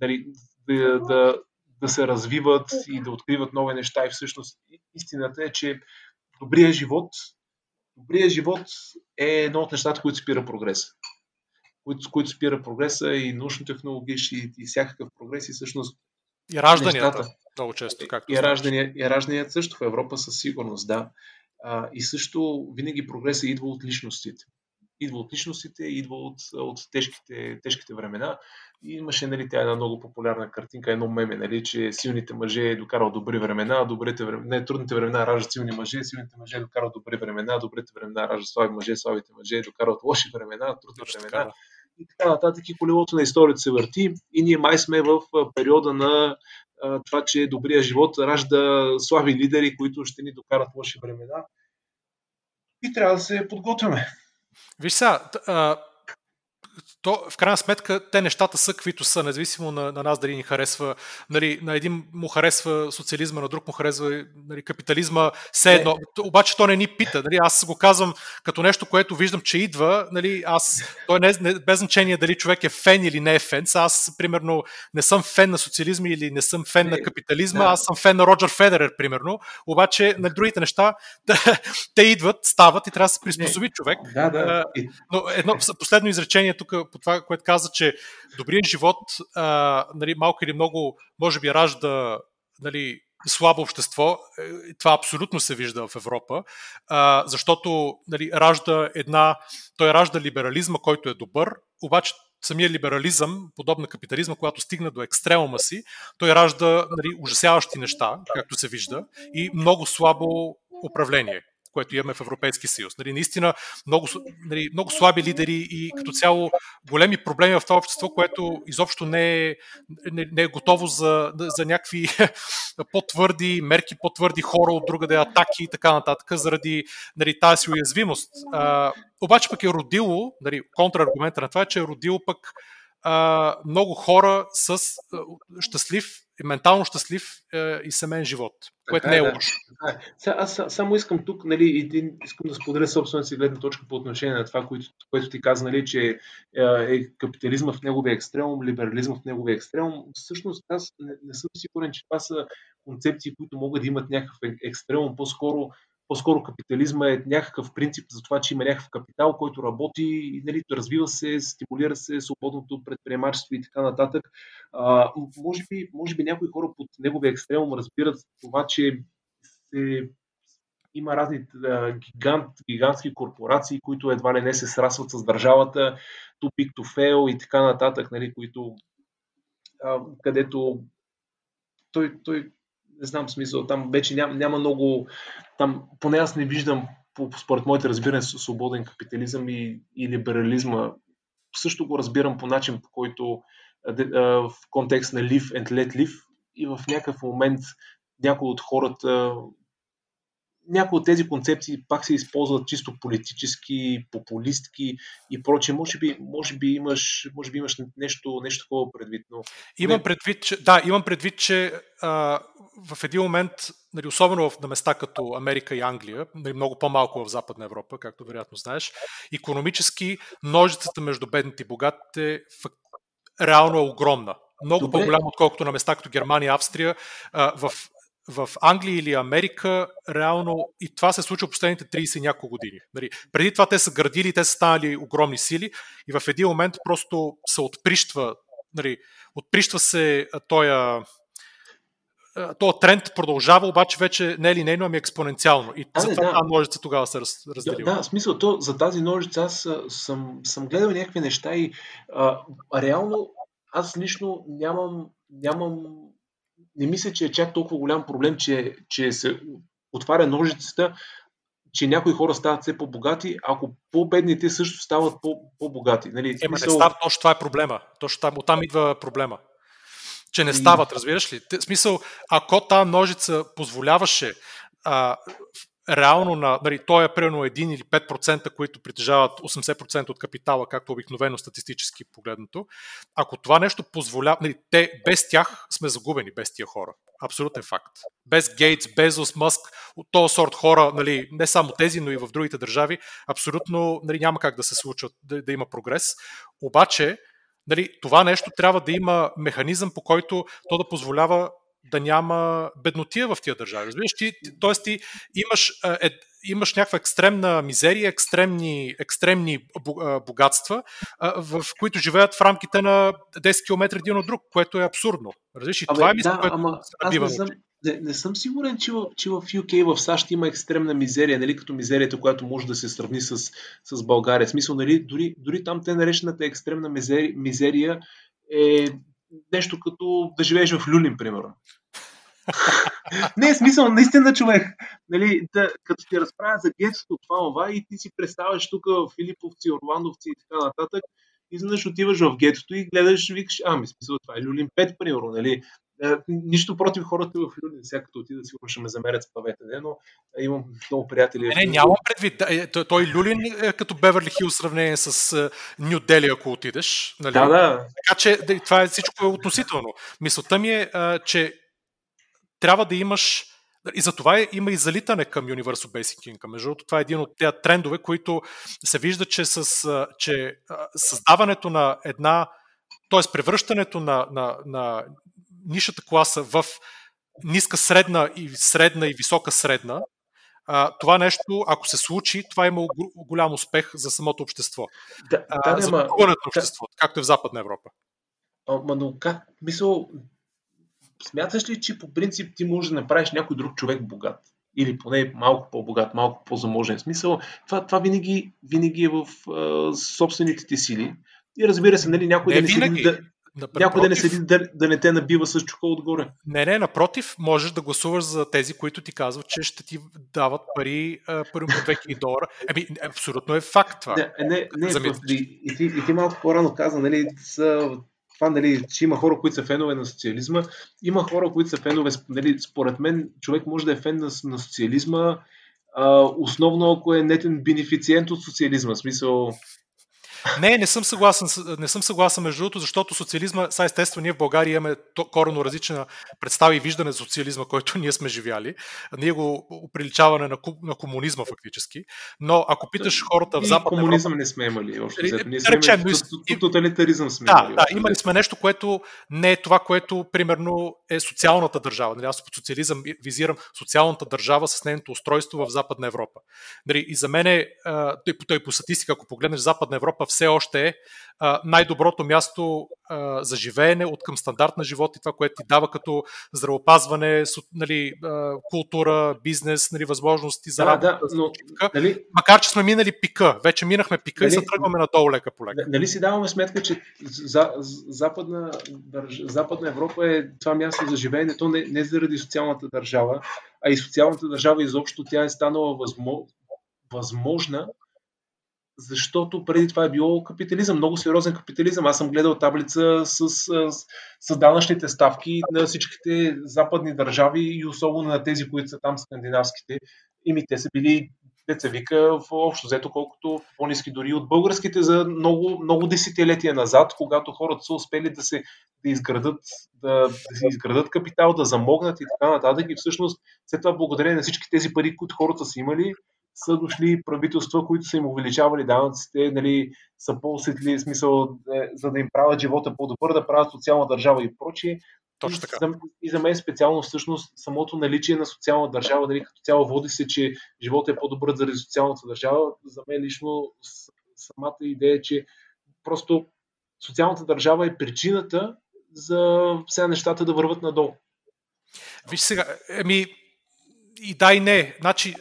нали, да, да, да се развиват и да откриват нови неща. И всъщност истината е, че добрият живот, добрият живот е едно от нещата, които спира прогреса. Които, които спира прогреса и научно-технологични и, и всякакъв прогрес и всъщност и ражданията, нещата, много често. Както и, раждания, и ражданията също в Европа със сигурност, да. А, и също винаги прогресът идва от личностите. Идва от личностите, идва от, от тежките, тежките времена. И имаше нали, тя една много популярна картинка, едно меме, нали, че силните мъже докарал добри времена, добрите времена, не, трудните времена раждат силни мъже, силните мъже докарал добри времена, добрите времена раждат слаби мъже, слабите мъже докарат лоши времена, трудни времена. И така нататък и колелото на историята се върти и ние май сме в периода на това, че добрия живот ражда слаби лидери, които ще ни докарат лоши времена. И трябва да се подготвяме. Visā, t, uh, то в крайна сметка те нещата са каквито са, независимо на, на нас дали ни харесва. Нали, на един му харесва социализма, на друг му харесва нали, капитализма, все едно. Не. Обаче то не ни пита. Нали, аз го казвам като нещо, което виждам, че идва. Нали, аз, то е не, не, без значение дали човек е фен или не е фен. Аз, примерно, не съм фен на социализма или не съм фен на капитализма, да. аз съм фен на Роджер Федерер, примерно. Обаче на другите неща, те идват, стават и трябва да се приспособи не. човек. Да, да. Но едно последно изречение тук по това, което каза, че добрият живот а, нали, малко или много може би ражда нали, слабо общество. Е, това абсолютно се вижда в Европа, а, защото нали, ражда една, той ражда либерализма, който е добър, обаче самия либерализъм, подобно капитализма, когато стигна до екстремума си, той ражда нали, ужасяващи неща, както се вижда, и много слабо управление което имаме в Европейски съюз. Нали, наистина много, нали, много слаби лидери и като цяло големи проблеми в това общество, което изобщо не е, не, не е готово за, за някакви по-твърди мерки, по-твърди хора от друга да атаки и така нататък, заради нали, тази уязвимост. А, обаче пък е родило, нали, контраргумента на това е, че е родило пък а, много хора с а, щастлив, ментално щастлив а, и семейен живот, което не е, е лошо. Да. Сега, аз само искам тук, нали, един, искам да споделя собствената си гледна точка по отношение на това, което, което ти каза, нали, че е капитализма в неговия екстрем, либерализма в неговия екстрем. Всъщност аз не, не съм сигурен, че това са концепции, които могат да имат някакъв екстрем, по-скоро по-скоро капитализма е някакъв принцип за това, че има някакъв капитал, който работи, нали, развива се, стимулира се свободното предприемачество и така нататък. А, може, би, може би някои хора под неговия екстремум разбират това, че се има разни а, гигант, гигантски корпорации, които едва ли не се срасват с държавата, too big to fail и така нататък, нали, които, а, където той, той не знам смисъл, там вече няма, няма много, там поне аз не виждам, според моите разбиране, свободен капитализъм и, и либерализма. Също го разбирам по начин, по който в контекст на live and let live и в някакъв момент някои от хората някои от тези концепции пак се използват чисто политически, популистки и прочее. Може би, може би, имаш, може би имаш нещо, нещо такова предвид. Но... Имам предвид, че, да, имам предвид, че а, в един момент, нали, особено в, на места като Америка и Англия, нали, много по-малко в Западна Европа, както вероятно знаеш, економически ножицата между бедните и богатите реално е огромна много Добре. по-голямо, отколкото на места като Германия, Австрия. В в Англия или Америка, реално и това се случва последните 30 няколко години. Нали, преди това те са градили, те са станали огромни сили и в един момент просто се отприщва, нали, отприщва се тоя то тренд продължава, обаче вече не е линейно, ами експоненциално. И а, затова да. тази ножица тогава се раз, разделила. Да, да, смисъл, то, за тази ножица аз съм, съм гледал някакви неща и а, реално аз лично нямам, нямам, не мисля, че е чак толкова голям проблем, че, че се отваря ножицата, че някои хора стават все по-богати, ако по-бедните също стават по-богати. Нали? Е, смисъл... не става, точно това е проблема. Точно там, оттам идва проблема. Че не стават, разбираш ли? В смисъл, ако тази ножица позволяваше а, реално на, нали, той е примерно 1 или 5%, които притежават 80% от капитала, както обикновено статистически погледнато, ако това нещо позволява, нали, те без тях сме загубени, без тия хора. Абсолютен факт. Без Гейтс, Безос, Мъск, от този сорт хора, нали, не само тези, но и в другите държави, абсолютно нали, няма как да се случва да, да има прогрес. Обаче, нали, това нещо трябва да има механизъм, по който то да позволява да няма беднотия в тия държави. Разбираш, ти, т.е. ти имаш, е, имаш някаква екстремна мизерия, екстремни, екстремни богатства, в които живеят в рамките на 10 км един от друг, което е абсурдно. Разбираш, и това е мисля, да, което ама, аз не съм, не, не съм сигурен, че в, че в UK, в САЩ има екстремна мизерия, нали, като мизерията, която може да се сравни с, с България. В смисъл, нали, дори, дори там те наречената екстремна мизерия, мизерия е нещо като да живееш в Люлин, примерно. не, е смисъл, наистина човек. Нали, да, като ти разправя за гетството, това, това и ти си представяш тук Филиповци, Орландовци и така нататък, изведнъж отиваш в гетото и гледаш, викаш, ами, смисъл, това е Люлин 5, примерно, нали? Е, нищо против хората в Люлин, сега като отида, сигурно ще ме замерят с павете, не, но имам много приятели. Не, не нямам предвид. Е, той Люлин е като Беверли Хил в сравнение с Нью Дели, ако отидеш. Нали? Да, да. Така че това е всичко е относително. Мисълта ми е, че трябва да имаш и за това има и залитане към Universal Basic Income. Между другото, това е един от тези трендове, които се вижда, че, с, че създаването на една, т.е. превръщането на, на, на нишата класа в ниска средна и средна и висока средна, това нещо, ако се случи, това има голям успех за самото общество. Да, да, за ма, на обществото, както е в Западна Европа. Ама, но как? Мисъл, смяташ ли, че по принцип ти можеш да направиш някой друг човек богат? Или поне малко по-богат, малко по-заможен смисъл. Това, това винаги, винаги е в а, собствените ти сили. И разбира се, нали, някой не да не винаги. седи да, Напротив, някой да не седи да, да не те набива с чука отгоре. Не, не, напротив, можеш да гласуваш за тези, които ти казват, че ще ти дават пари първо по 2000 долара. Еми, абсолютно е факт това. Не, не, не и, и, ти, и ти малко по-рано каза, нали, са, това, нали, че има хора, които са фенове на социализма, има хора, които са фенове, нали, според мен, човек може да е фен на, на социализма, а, основно ако е нетен бенефициент от социализма, в смисъл, не, не съм съгласен, не съм съгласен между другото, защото социализма, са естествено, ние в България имаме корено различна представа и виждане за социализма, който ние сме живяли. Ние го приличаване на, на комунизма фактически. Но ако питаш хората в Западна комунизъм Европа, не сме имали. Още ние сме речем, имали, тоталитаризъм сме да, имали. Да, имали сме нещо, което не е това, което примерно е социалната държава. Нали, аз под социализъм визирам социалната държава с нейното устройство в Западна Европа. Нали, и за мен е, тъй по статистика, ако погледнеш Западна Европа, все още е най-доброто място а, за живеене от към стандарт на живот и това, което ти дава като здравеопазване, нали, а, култура, бизнес, нали, възможности за работа. Да, но, нали, Макар, че сме минали пика, вече минахме пика нали, и се тръгваме надолу лека по лека. Нали си даваме сметка, че за, западна, западна Европа е това място за живеене, то не, не заради социалната държава, а и социалната държава изобщо тя е станала възможна възможна защото преди това е било капитализъм, много сериозен капитализъм. Аз съм гледал таблица с, с, с данъчните ставки на всичките западни държави и особено на тези, които са там скандинавските. Ими те са били деца вика в общо взето, колкото по-низки дори от българските за много, много десетилетия назад, когато хората са успели да се да изградат, да, да се изградат капитал, да замогнат и така нататък. И всъщност след това благодарение на всички тези пари, които хората са имали, са дошли правителства, които са им увеличавали данъците, нали, са по-осветли, смисъл, е, за да им правят живота по-добър, да правят социална държава и прочие. Точно така. И за, и за мен специално всъщност самото наличие на социална държава, нали, като цяло води се, че живота е по-добър заради социалната държава. За мен лично самата идея е, че просто социалната държава е причината за все нещата да върват надолу. Виж сега, еми, и да и не. Значи,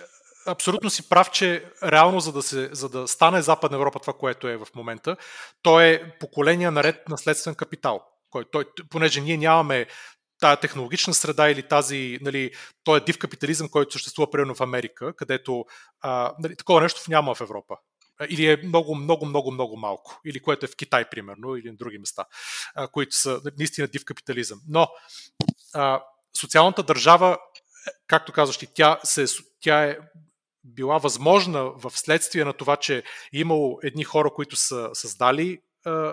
абсолютно си прав, че реално за да, се, за да стане Западна Европа това, което е в момента, то е поколение наред наследствен капитал. Кой, той, понеже ние нямаме тая технологична среда или тази, нали, той е див капитализъм, който съществува примерно в Америка, където а, нали, такова нещо няма в Европа. Или е много, много, много, много малко. Или което е в Китай, примерно, или на други места, а, които са наистина див капитализъм. Но а, социалната държава, както казваш ти, тя, се, тя е била възможна в следствие на това, че е имало едни хора, които са създали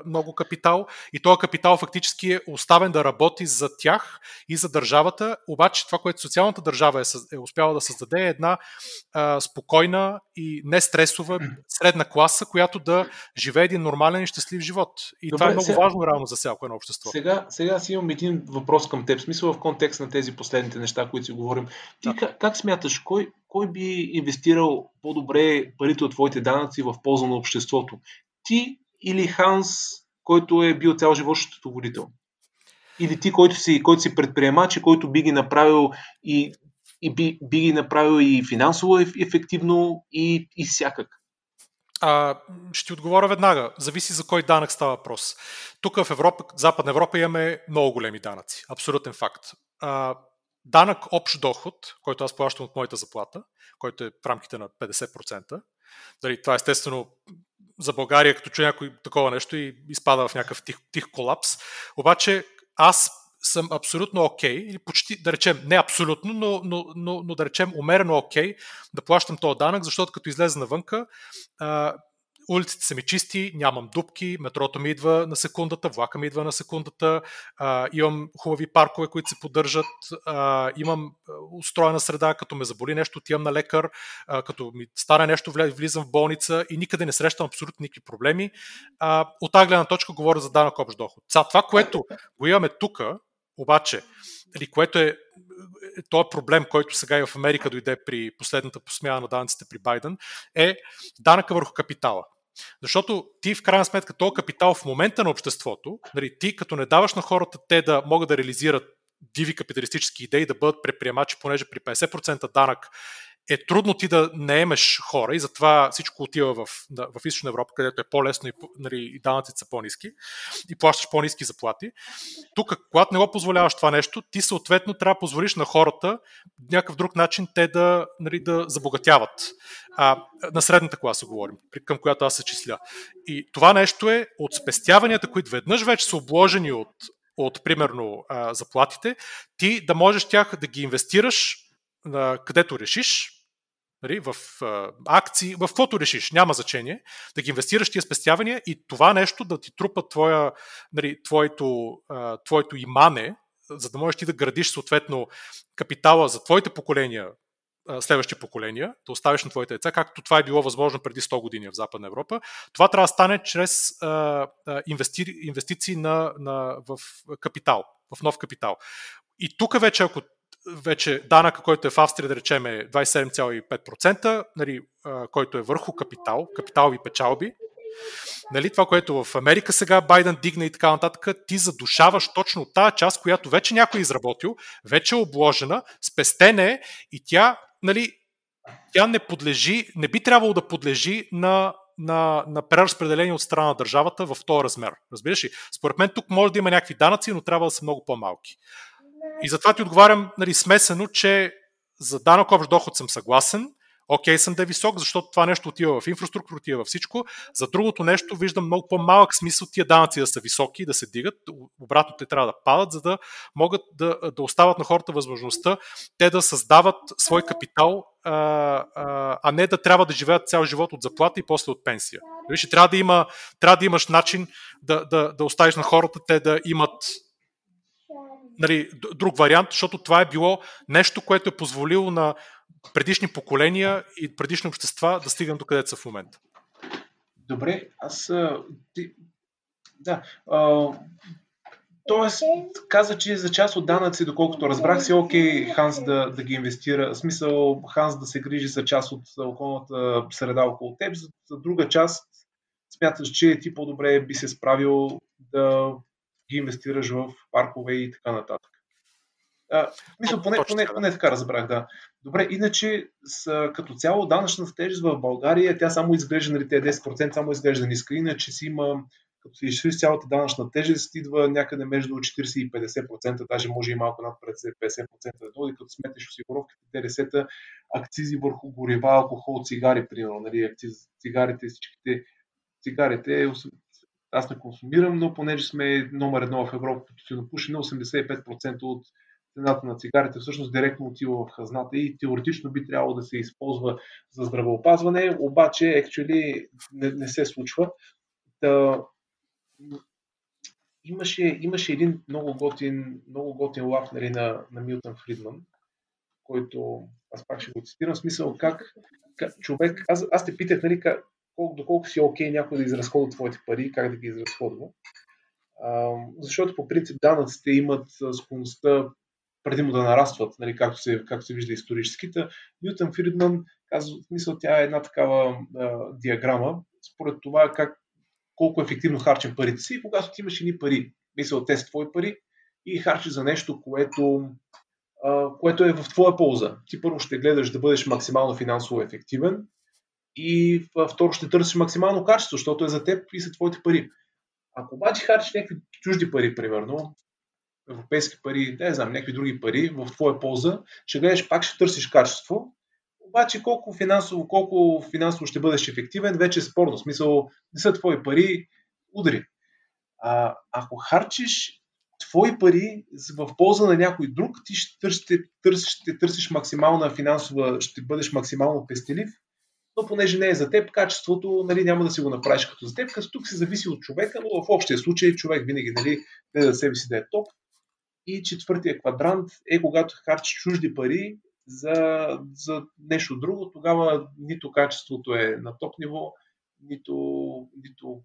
много капитал и този капитал фактически е оставен да работи за тях и за държавата, обаче това, което социалната държава е, е успяла да създаде е една а, спокойна и нестресова средна класа, която да живее един нормален и щастлив живот. И Добре, това е много сега, важно реално за всяко едно общество. Сега, сега си имам един въпрос към теб, смисъл в контекст на тези последните неща, които си говорим. Ти да. как, как смяташ, кой, кой би инвестирал по-добре парите от твоите данъци в полза на обществото? Ти или Ханс, който е бил цял живот счетоводител? Или ти, който си, който си предприемач който би ги направил и, и би, би ги направил и финансово ефективно и, и всякак? А, ще отговоря веднага. Зависи за кой данък става въпрос. Тук в Европа, Западна Европа имаме много големи данъци. Абсолютен факт. А, данък общ доход, който аз плащам от моята заплата, който е в рамките на 50%. Дали, това естествено за България, като чуя някой такова нещо и изпада в някакъв тих, тих колапс. Обаче аз съм абсолютно окей, okay, или почти, да речем, не абсолютно, но, но, но, но да речем умерено окей okay, да плащам този данък, защото като излезе навънка, улиците са ми чисти, нямам дупки, метрото ми идва на секундата, влака ми идва на секундата, а, имам хубави паркове, които се поддържат, а, имам устроена среда, като ме заболи нещо, отивам на лекар, а, като ми стане нещо, влизам в болница и никъде не срещам абсолютно никакви проблеми. А, от тази гледна точка говоря за данък общ доход. Сега, това, което го имаме тук, обаче, или което е този е проблем, който сега и в Америка дойде при последната посмяна на данъците при Байден, е данъка върху капитала. Защото ти в крайна сметка този капитал в момента на обществото, нали, ти като не даваш на хората те да могат да реализират диви капиталистически идеи, да бъдат предприемачи, понеже при 50% данък е трудно ти да наемеш хора и затова всичко отива в, в Източна Европа, където е по-лесно и, нали, и данъците са по-низки и плащаш по-низки заплати. Тук, когато не го позволяваш това нещо, ти съответно трябва да позволиш на хората някакъв друг начин те да, нали, да забогатяват. А, на средната класа говорим, към която аз се числя. И това нещо е от спестяванията, които веднъж вече са обложени от, от примерно заплатите, ти да можеш тях да ги инвестираш където решиш, в а, акции, в каквото решиш, няма значение, да ги инвестираш тия спестявания и това нещо да ти трупа твоя, нали, твоето, твоето имане, за да можеш ти да градиш съответно капитала за твоите поколения, следващи поколения, да оставиш на твоите деца, както това е било възможно преди 100 години в Западна Европа. Това трябва да стане чрез инвести, инвестиции на, на, в капитал, в нов капитал. И тук вече, ако вече данъка, който е в Австрия, да речем е 27,5%, нали, който е върху капитал, капиталови печалби. Нали, това, което в Америка сега Байден дигна и така нататък, ти задушаваш точно тази част, която вече някой е изработил, вече е обложена, спестена е и тя, нали, тя не подлежи, не би трябвало да подлежи на на, на преразпределение от страна на държавата в този размер. Разбираш ли? Според мен тук може да има някакви данъци, но трябва да са много по-малки. И затова ти отговарям нали, смесено, че за данък общ доход съм съгласен, окей okay, съм да е висок, защото това нещо отива в инфраструктура, отива във всичко. За другото нещо виждам много по-малък смисъл тия данъци да са високи, да се дигат, обратно те трябва да падат, за да могат да, да остават на хората възможността те да създават свой капитал, а, а, а не да трябва да живеят цял живот от заплата и после от пенсия. Виж, трябва да, има, трябва да имаш начин да, да, да оставиш на хората те да имат нали, друг вариант, защото това е било нещо, което е позволило на предишни поколения и предишни общества да стигнат до където са в момента. Добре, аз. Ти, да. А, тоест, каза, че за част от данъци, доколкото разбрах си, окей Ханс да, да ги инвестира, в смисъл Ханс да се грижи за част от околната среда около теб, за, за друга част смяташ, че ти по-добре би се справил да ги инвестираш в паркове и така нататък. А, мисля, поне, поне, поне така разбрах, да. Добре, иначе с, като цяло данъчната тежест в България, тя само изглежда, нали, тези 10% само изглежда ниска, иначе си има, като си изшли цялата данъчна тежест, идва някъде между 40 и 50%, даже може и малко над 50% да дойде, като сметеш осигуровките, ДДС-та, акцизи върху горива, алкохол, цигари, примерно, нали, акциз, цигарите, всичките цигарите, аз не консумирам, но понеже сме номер едно в Европа по тютюнопушене, 85% от цената на цигарите всъщност директно отива в хазната и теоретично би трябвало да се използва за здравеопазване, обаче actually не, не се случва. Та, имаше, имаше един много готин, много готин лав нали, на, на Милтън Фридман, който аз пак ще го цитирам, смисъл как, как човек, аз, аз те питах нали, как, колко, доколко си окей okay, някой да изразходва твоите пари, как да ги изразходва. Защото по принцип данъците имат склонността предимно да нарастват, нали, както, се, както се вижда исторически. Ньютон Фридман казва, в смисъл, тя е една такава а, диаграма, според това как, колко ефективно харчим парите си и когато ти имаш едни пари, мисъл, те са твои пари и харчиш за нещо, което, а, което е в твоя полза. Ти първо ще гледаш да бъдеш максимално финансово ефективен и второ ще търсиш максимално качество, защото е за теб и са твоите пари. Ако обаче харчиш някакви чужди пари, примерно, европейски пари, не знам, някакви други пари в твоя полза, ще гледаш, пак ще търсиш качество, обаче колко финансово, колко финансово ще бъдеш ефективен, вече е спорно. В смисъл, не са твои пари, удари. А, ако харчиш твои пари в полза на някой друг, ти ще търсиш, ще търсиш, ще търсиш максимална финансова, ще бъдеш максимално пестелив, но понеже не е за теб, качеството нали, няма да си го направиш като за теб, като тук се зависи от човека, но в общия случай човек винаги нали, не за себе си да е топ, и четвъртия квадрант е когато харчиш чужди пари за, за нещо друго, тогава нито качеството е на топ ниво, нито, нито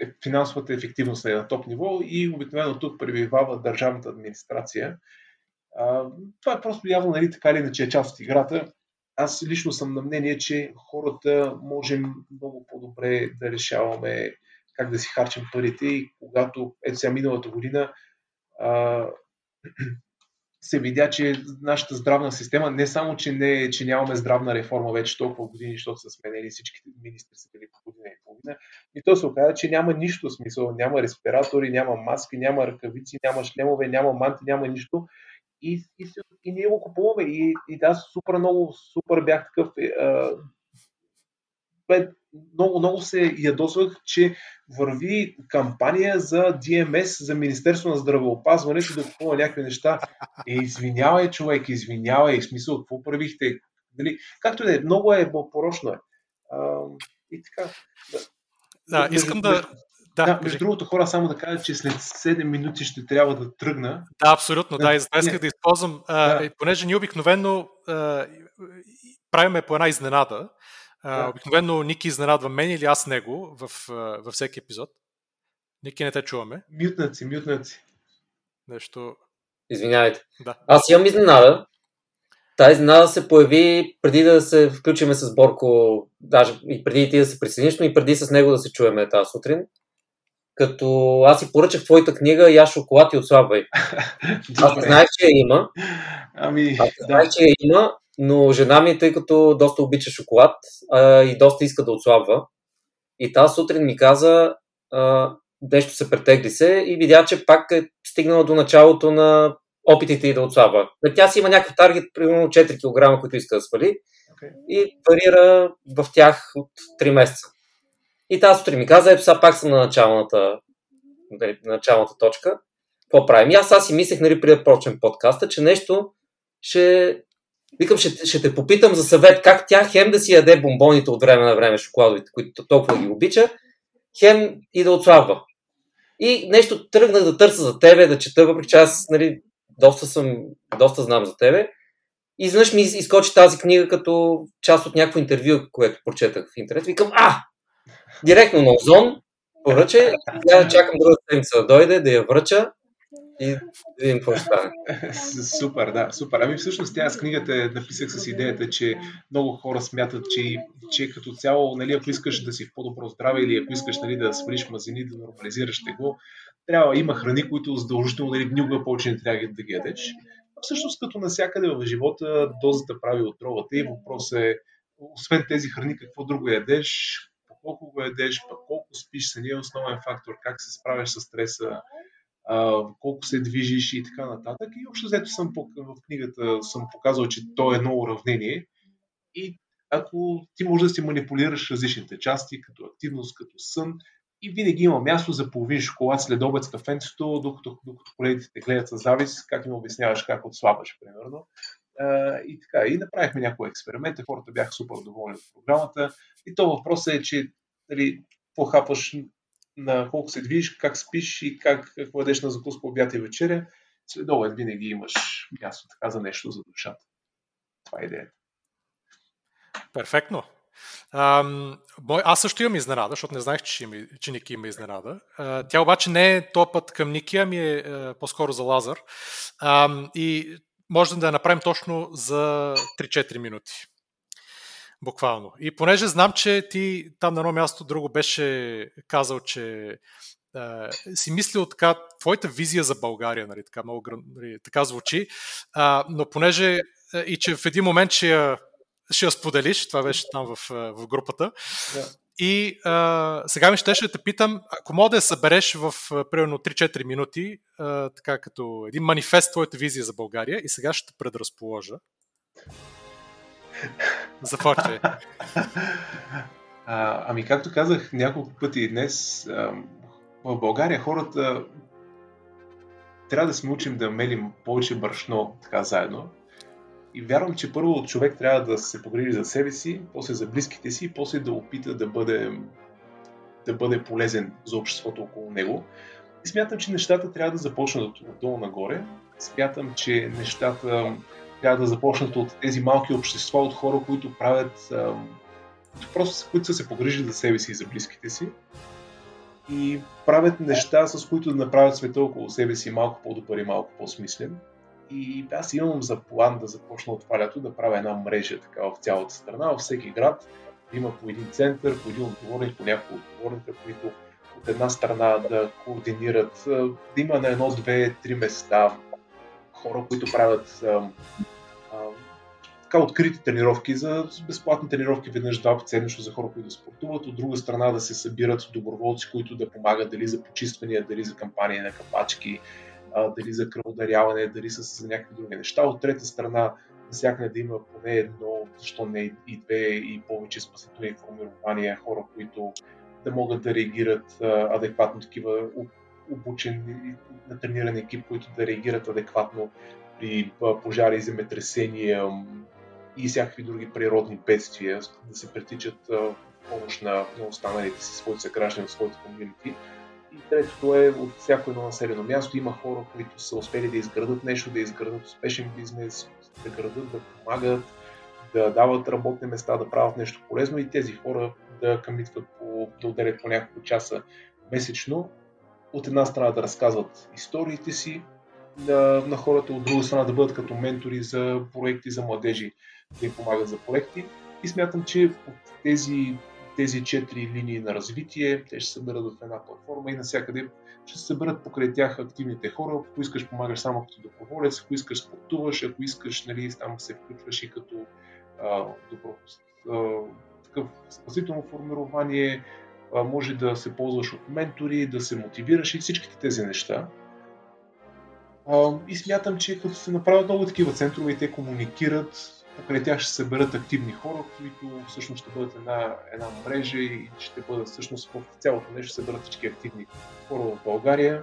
е, финансовата ефективност е на топ ниво и обикновено тук пребивава държавната администрация. А, това е просто явно, нали, така или иначе е част от играта. Аз лично съм на мнение, че хората можем много по-добре да решаваме как да си харчим парите и когато, ето сега миналата година, се видя, че нашата здравна система не само, че, не, че нямаме здравна реформа вече толкова години, защото са сменени всичките министри са били по година и половина, и то се оказа, че няма нищо смисъл. Няма респиратори, няма маски, няма ръкавици, няма шлемове, няма манти, няма нищо. И, и, и ние го купуваме. И, и да, супер много, супер бях такъв. Е, бе, много, много се ядосвах, че върви кампания за DMS, за Министерство на здравеопазването, да купува някакви неща. Е, извинявай, човек, извинявай, в смисъл, какво правихте? Дали, както и да е, много е, порочно е. А, и така. Да, да искам да, да, да между другото, хора, само да кажа, че след 7 минути ще трябва да тръгна. Да, абсолютно, да. да и затова исках да използвам, да. А, понеже ние обикновено а, правиме по една изненада, да. обикновено Ники изненадва мен или аз него в, във всеки епизод. Ники не те чуваме. Мютнат си. Нещо... Извинявайте. Да. Аз имам изненада. Тази изненада се появи преди да се включиме с Борко, даже и преди ти да се присъединиш, но и преди с него да се чуеме тази сутрин. Като аз си поръчах твоята книга Я шоколад и отслабвай. аз не знаех, че я има. Ами, аз не знаех, да. че я има но жена ми, тъй като доста обича шоколад а, и доста иска да отслабва, и тази сутрин ми каза, а, нещо се претегли се и видя, че пак е стигнала до началото на опитите и да отслабва. Тя си има някакъв таргет, примерно 4 кг, които иска да свали okay. и варира в тях от 3 месеца. И тази сутрин ми каза, ето сега пак съм на началната, нали, на началната точка. Какво правим? И аз, аз си мислех, нали, преди да почнем подкаста, че нещо ще Викам, ще, ще те попитам за съвет как тя хем да си яде бомбоните от време на време, шоколадовите, които толкова ги обича, хем и да отслабва. И нещо тръгнах да търся за тебе, да чета, въпреки че аз нали, доста, съм, доста знам за тебе. И изведнъж ми изкочи тази книга като част от някакво интервю, което прочетах в интернет. Викам, а! Директно на Озон, поръча, я чакам друга седмица да дойде, да я връча и да видим какво стане. супер, да, супер. Ами всъщност тя с книгата написах с идеята, че много хора смятат, че, че като цяло, нали, ако искаш да си в по-добро здраве или ако искаш нали, да свалиш мазини, да нормализираш тегло, трябва има храни, които задължително нали, никога повече не трябва да ги ядеш. всъщност като навсякъде в живота дозата прави отровата и въпрос е, освен тези храни, какво друго ядеш, колко го ядеш, по колко спиш, са е основен фактор, как се справяш с стреса, колко се движиш и така нататък. И общо взето съм в книгата съм показал, че то е едно уравнение и ако ти можеш да си манипулираш различните части, като активност, като сън, и винаги има място за половин шоколад след обед с кафенцето, докато, докато колегите те гледат с завис, как им обясняваш как отслабваш, примерно. А, и така, и направихме някои експерименти, хората бяха супер доволни от програмата. И то въпросът е, че нали, хапаш на колко се движиш, как спиш и как, едеш на закуска, обяд и вечеря. След обед винаги имаш място така за нещо за душата. Това е идеята. Перфектно. А, аз също имам изненада, защото не знаех, че, че Ники има изненада. А, тя обаче не е то път към Ники, ами е, е по-скоро за Лазар. А, и може да я направим точно за 3-4 минути. Буквално. И понеже знам, че ти там на едно място друго беше казал, че а, си мислил така, твоята визия за България, нали, така, много, нали, така звучи, а, но понеже и че в един момент ще я ще я споделиш, това беше там в, в групата. Да. И а, сега ми щеше да те питам, ако мога да я събереш в примерно 3-4 минути, а, така като един манифест твоята визия за България и сега ще те предразположа. Започвай. А, ами както казах няколко пъти днес, а, в България хората трябва да се научим да мелим повече брашно така заедно. И вярвам, че първо човек трябва да се погрижи за себе си, после за близките си, после да опита да бъде, да бъде полезен за обществото около него. И смятам, че нещата трябва да започнат отдолу нагоре. Смятам, че нещата трябва да започнат от тези малки общества, от хора, които правят, просто които са се погрижили за себе си и за близките си и правят неща, с които да направят света около себе си малко по-добър и малко по-смислен. И аз имам за план да започна от това лято да правя една мрежа така в цялата страна, във всеки град да има по един център, по един отговорник, по няколко отговорника, които от една страна да координират, да има на едно, две, три места хора, които правят така открити тренировки за безплатни тренировки веднъж два пъти седмично за хора, които спортуват. От друга страна да се събират доброволци, които да помагат дали за почиствания, дали за кампании на капачки, а, дали за кръводаряване, дали са за някакви други неща. От трета страна, навсякъде да има поне едно, защо не и две и повече спасителни формирования, хора, които да могат да реагират а, адекватно, такива обучен и натрениран екип, които да реагират адекватно при пожари, земетресения и всякакви други природни бедствия, да се притичат в помощ на, на останалите си своите съграждани, своите комьюнити. И третото е от всяко едно населено място има хора, които са успели да изградат нещо, да изградат успешен бизнес, да градат, да помагат, да дават работни места, да правят нещо полезно и тези хора да къмитват по, да отделят по няколко часа месечно. От една страна да разказват историите си на, на хората, от друга страна да бъдат като ментори за проекти за младежи, да им помагат за проекти. И смятам, че от тези тези четири линии на развитие, те ще се съберат в една платформа и навсякъде ще се съберат покрай тях активните хора. Ако искаш, помагаш само като доброволец, ако искаш, спортуваш, ако искаш, нали, там се включваш и като а, добро, а, такъв спасително формирование, а, може да се ползваш от ментори, да се мотивираш и всичките тези неща. А, и смятам, че като се направят много такива центрове и те комуникират, покрай тях ще се съберат активни хора, които всъщност ще бъдат една, една мрежа и ще бъдат всъщност в цялото нещо ще съберат всички активни хора в България.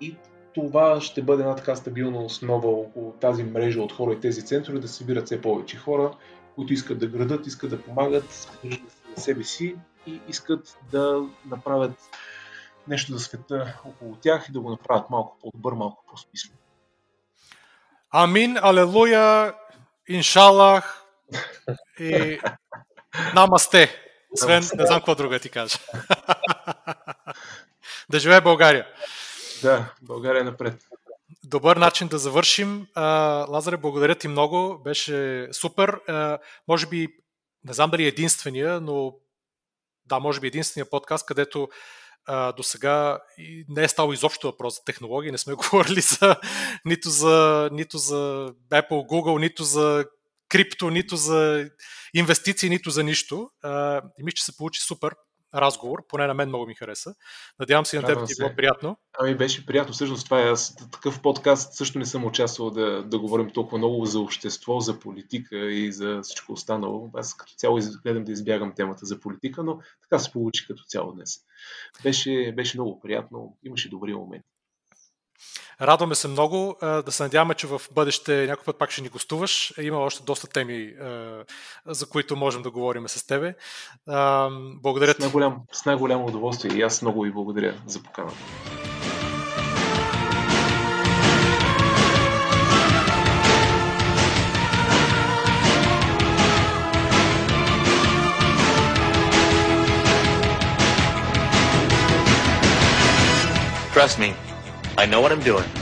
И това ще бъде една така стабилна основа около тази мрежа от хора и тези центрове да събират все повече хора, които искат да градат, искат да помагат на себе си и искат да направят нещо за света около тях и да го направят малко по-добър, малко по-смислен. Амин, алелуя, иншалах и намасте. Свен, не знам какво друго ти кажа. да живее България. Да, България напред. Добър начин да завършим. Лазаре, благодаря ти много. Беше супер. Може би, не знам дали е единствения, но да, може би единствения подкаст, където до сега не е стало изобщо въпрос за технологии, не сме говорили за, нито, за, нито за Apple, Google, нито за крипто, нито за инвестиции, нито за нищо. И мисля, че се получи супер разговор, поне на мен много ми хареса. Надявам се и на теб ти е било приятно. Ами беше приятно, всъщност това е аз такъв подкаст също не съм участвал да, да говорим толкова много за общество, за политика и за всичко останало. Аз като цяло гледам да избягам темата за политика, но така се получи като цяло днес. Беше, беше много приятно, имаше добри моменти. Радваме се много. Да се надяваме, че в бъдеще някой път пак ще ни гостуваш. Има още доста теми, за които можем да говорим с тебе. Благодаря ти. С най-голям, с най-голямо удоволствие и аз много ви благодаря за поканата. Trust me, I know what I'm doing.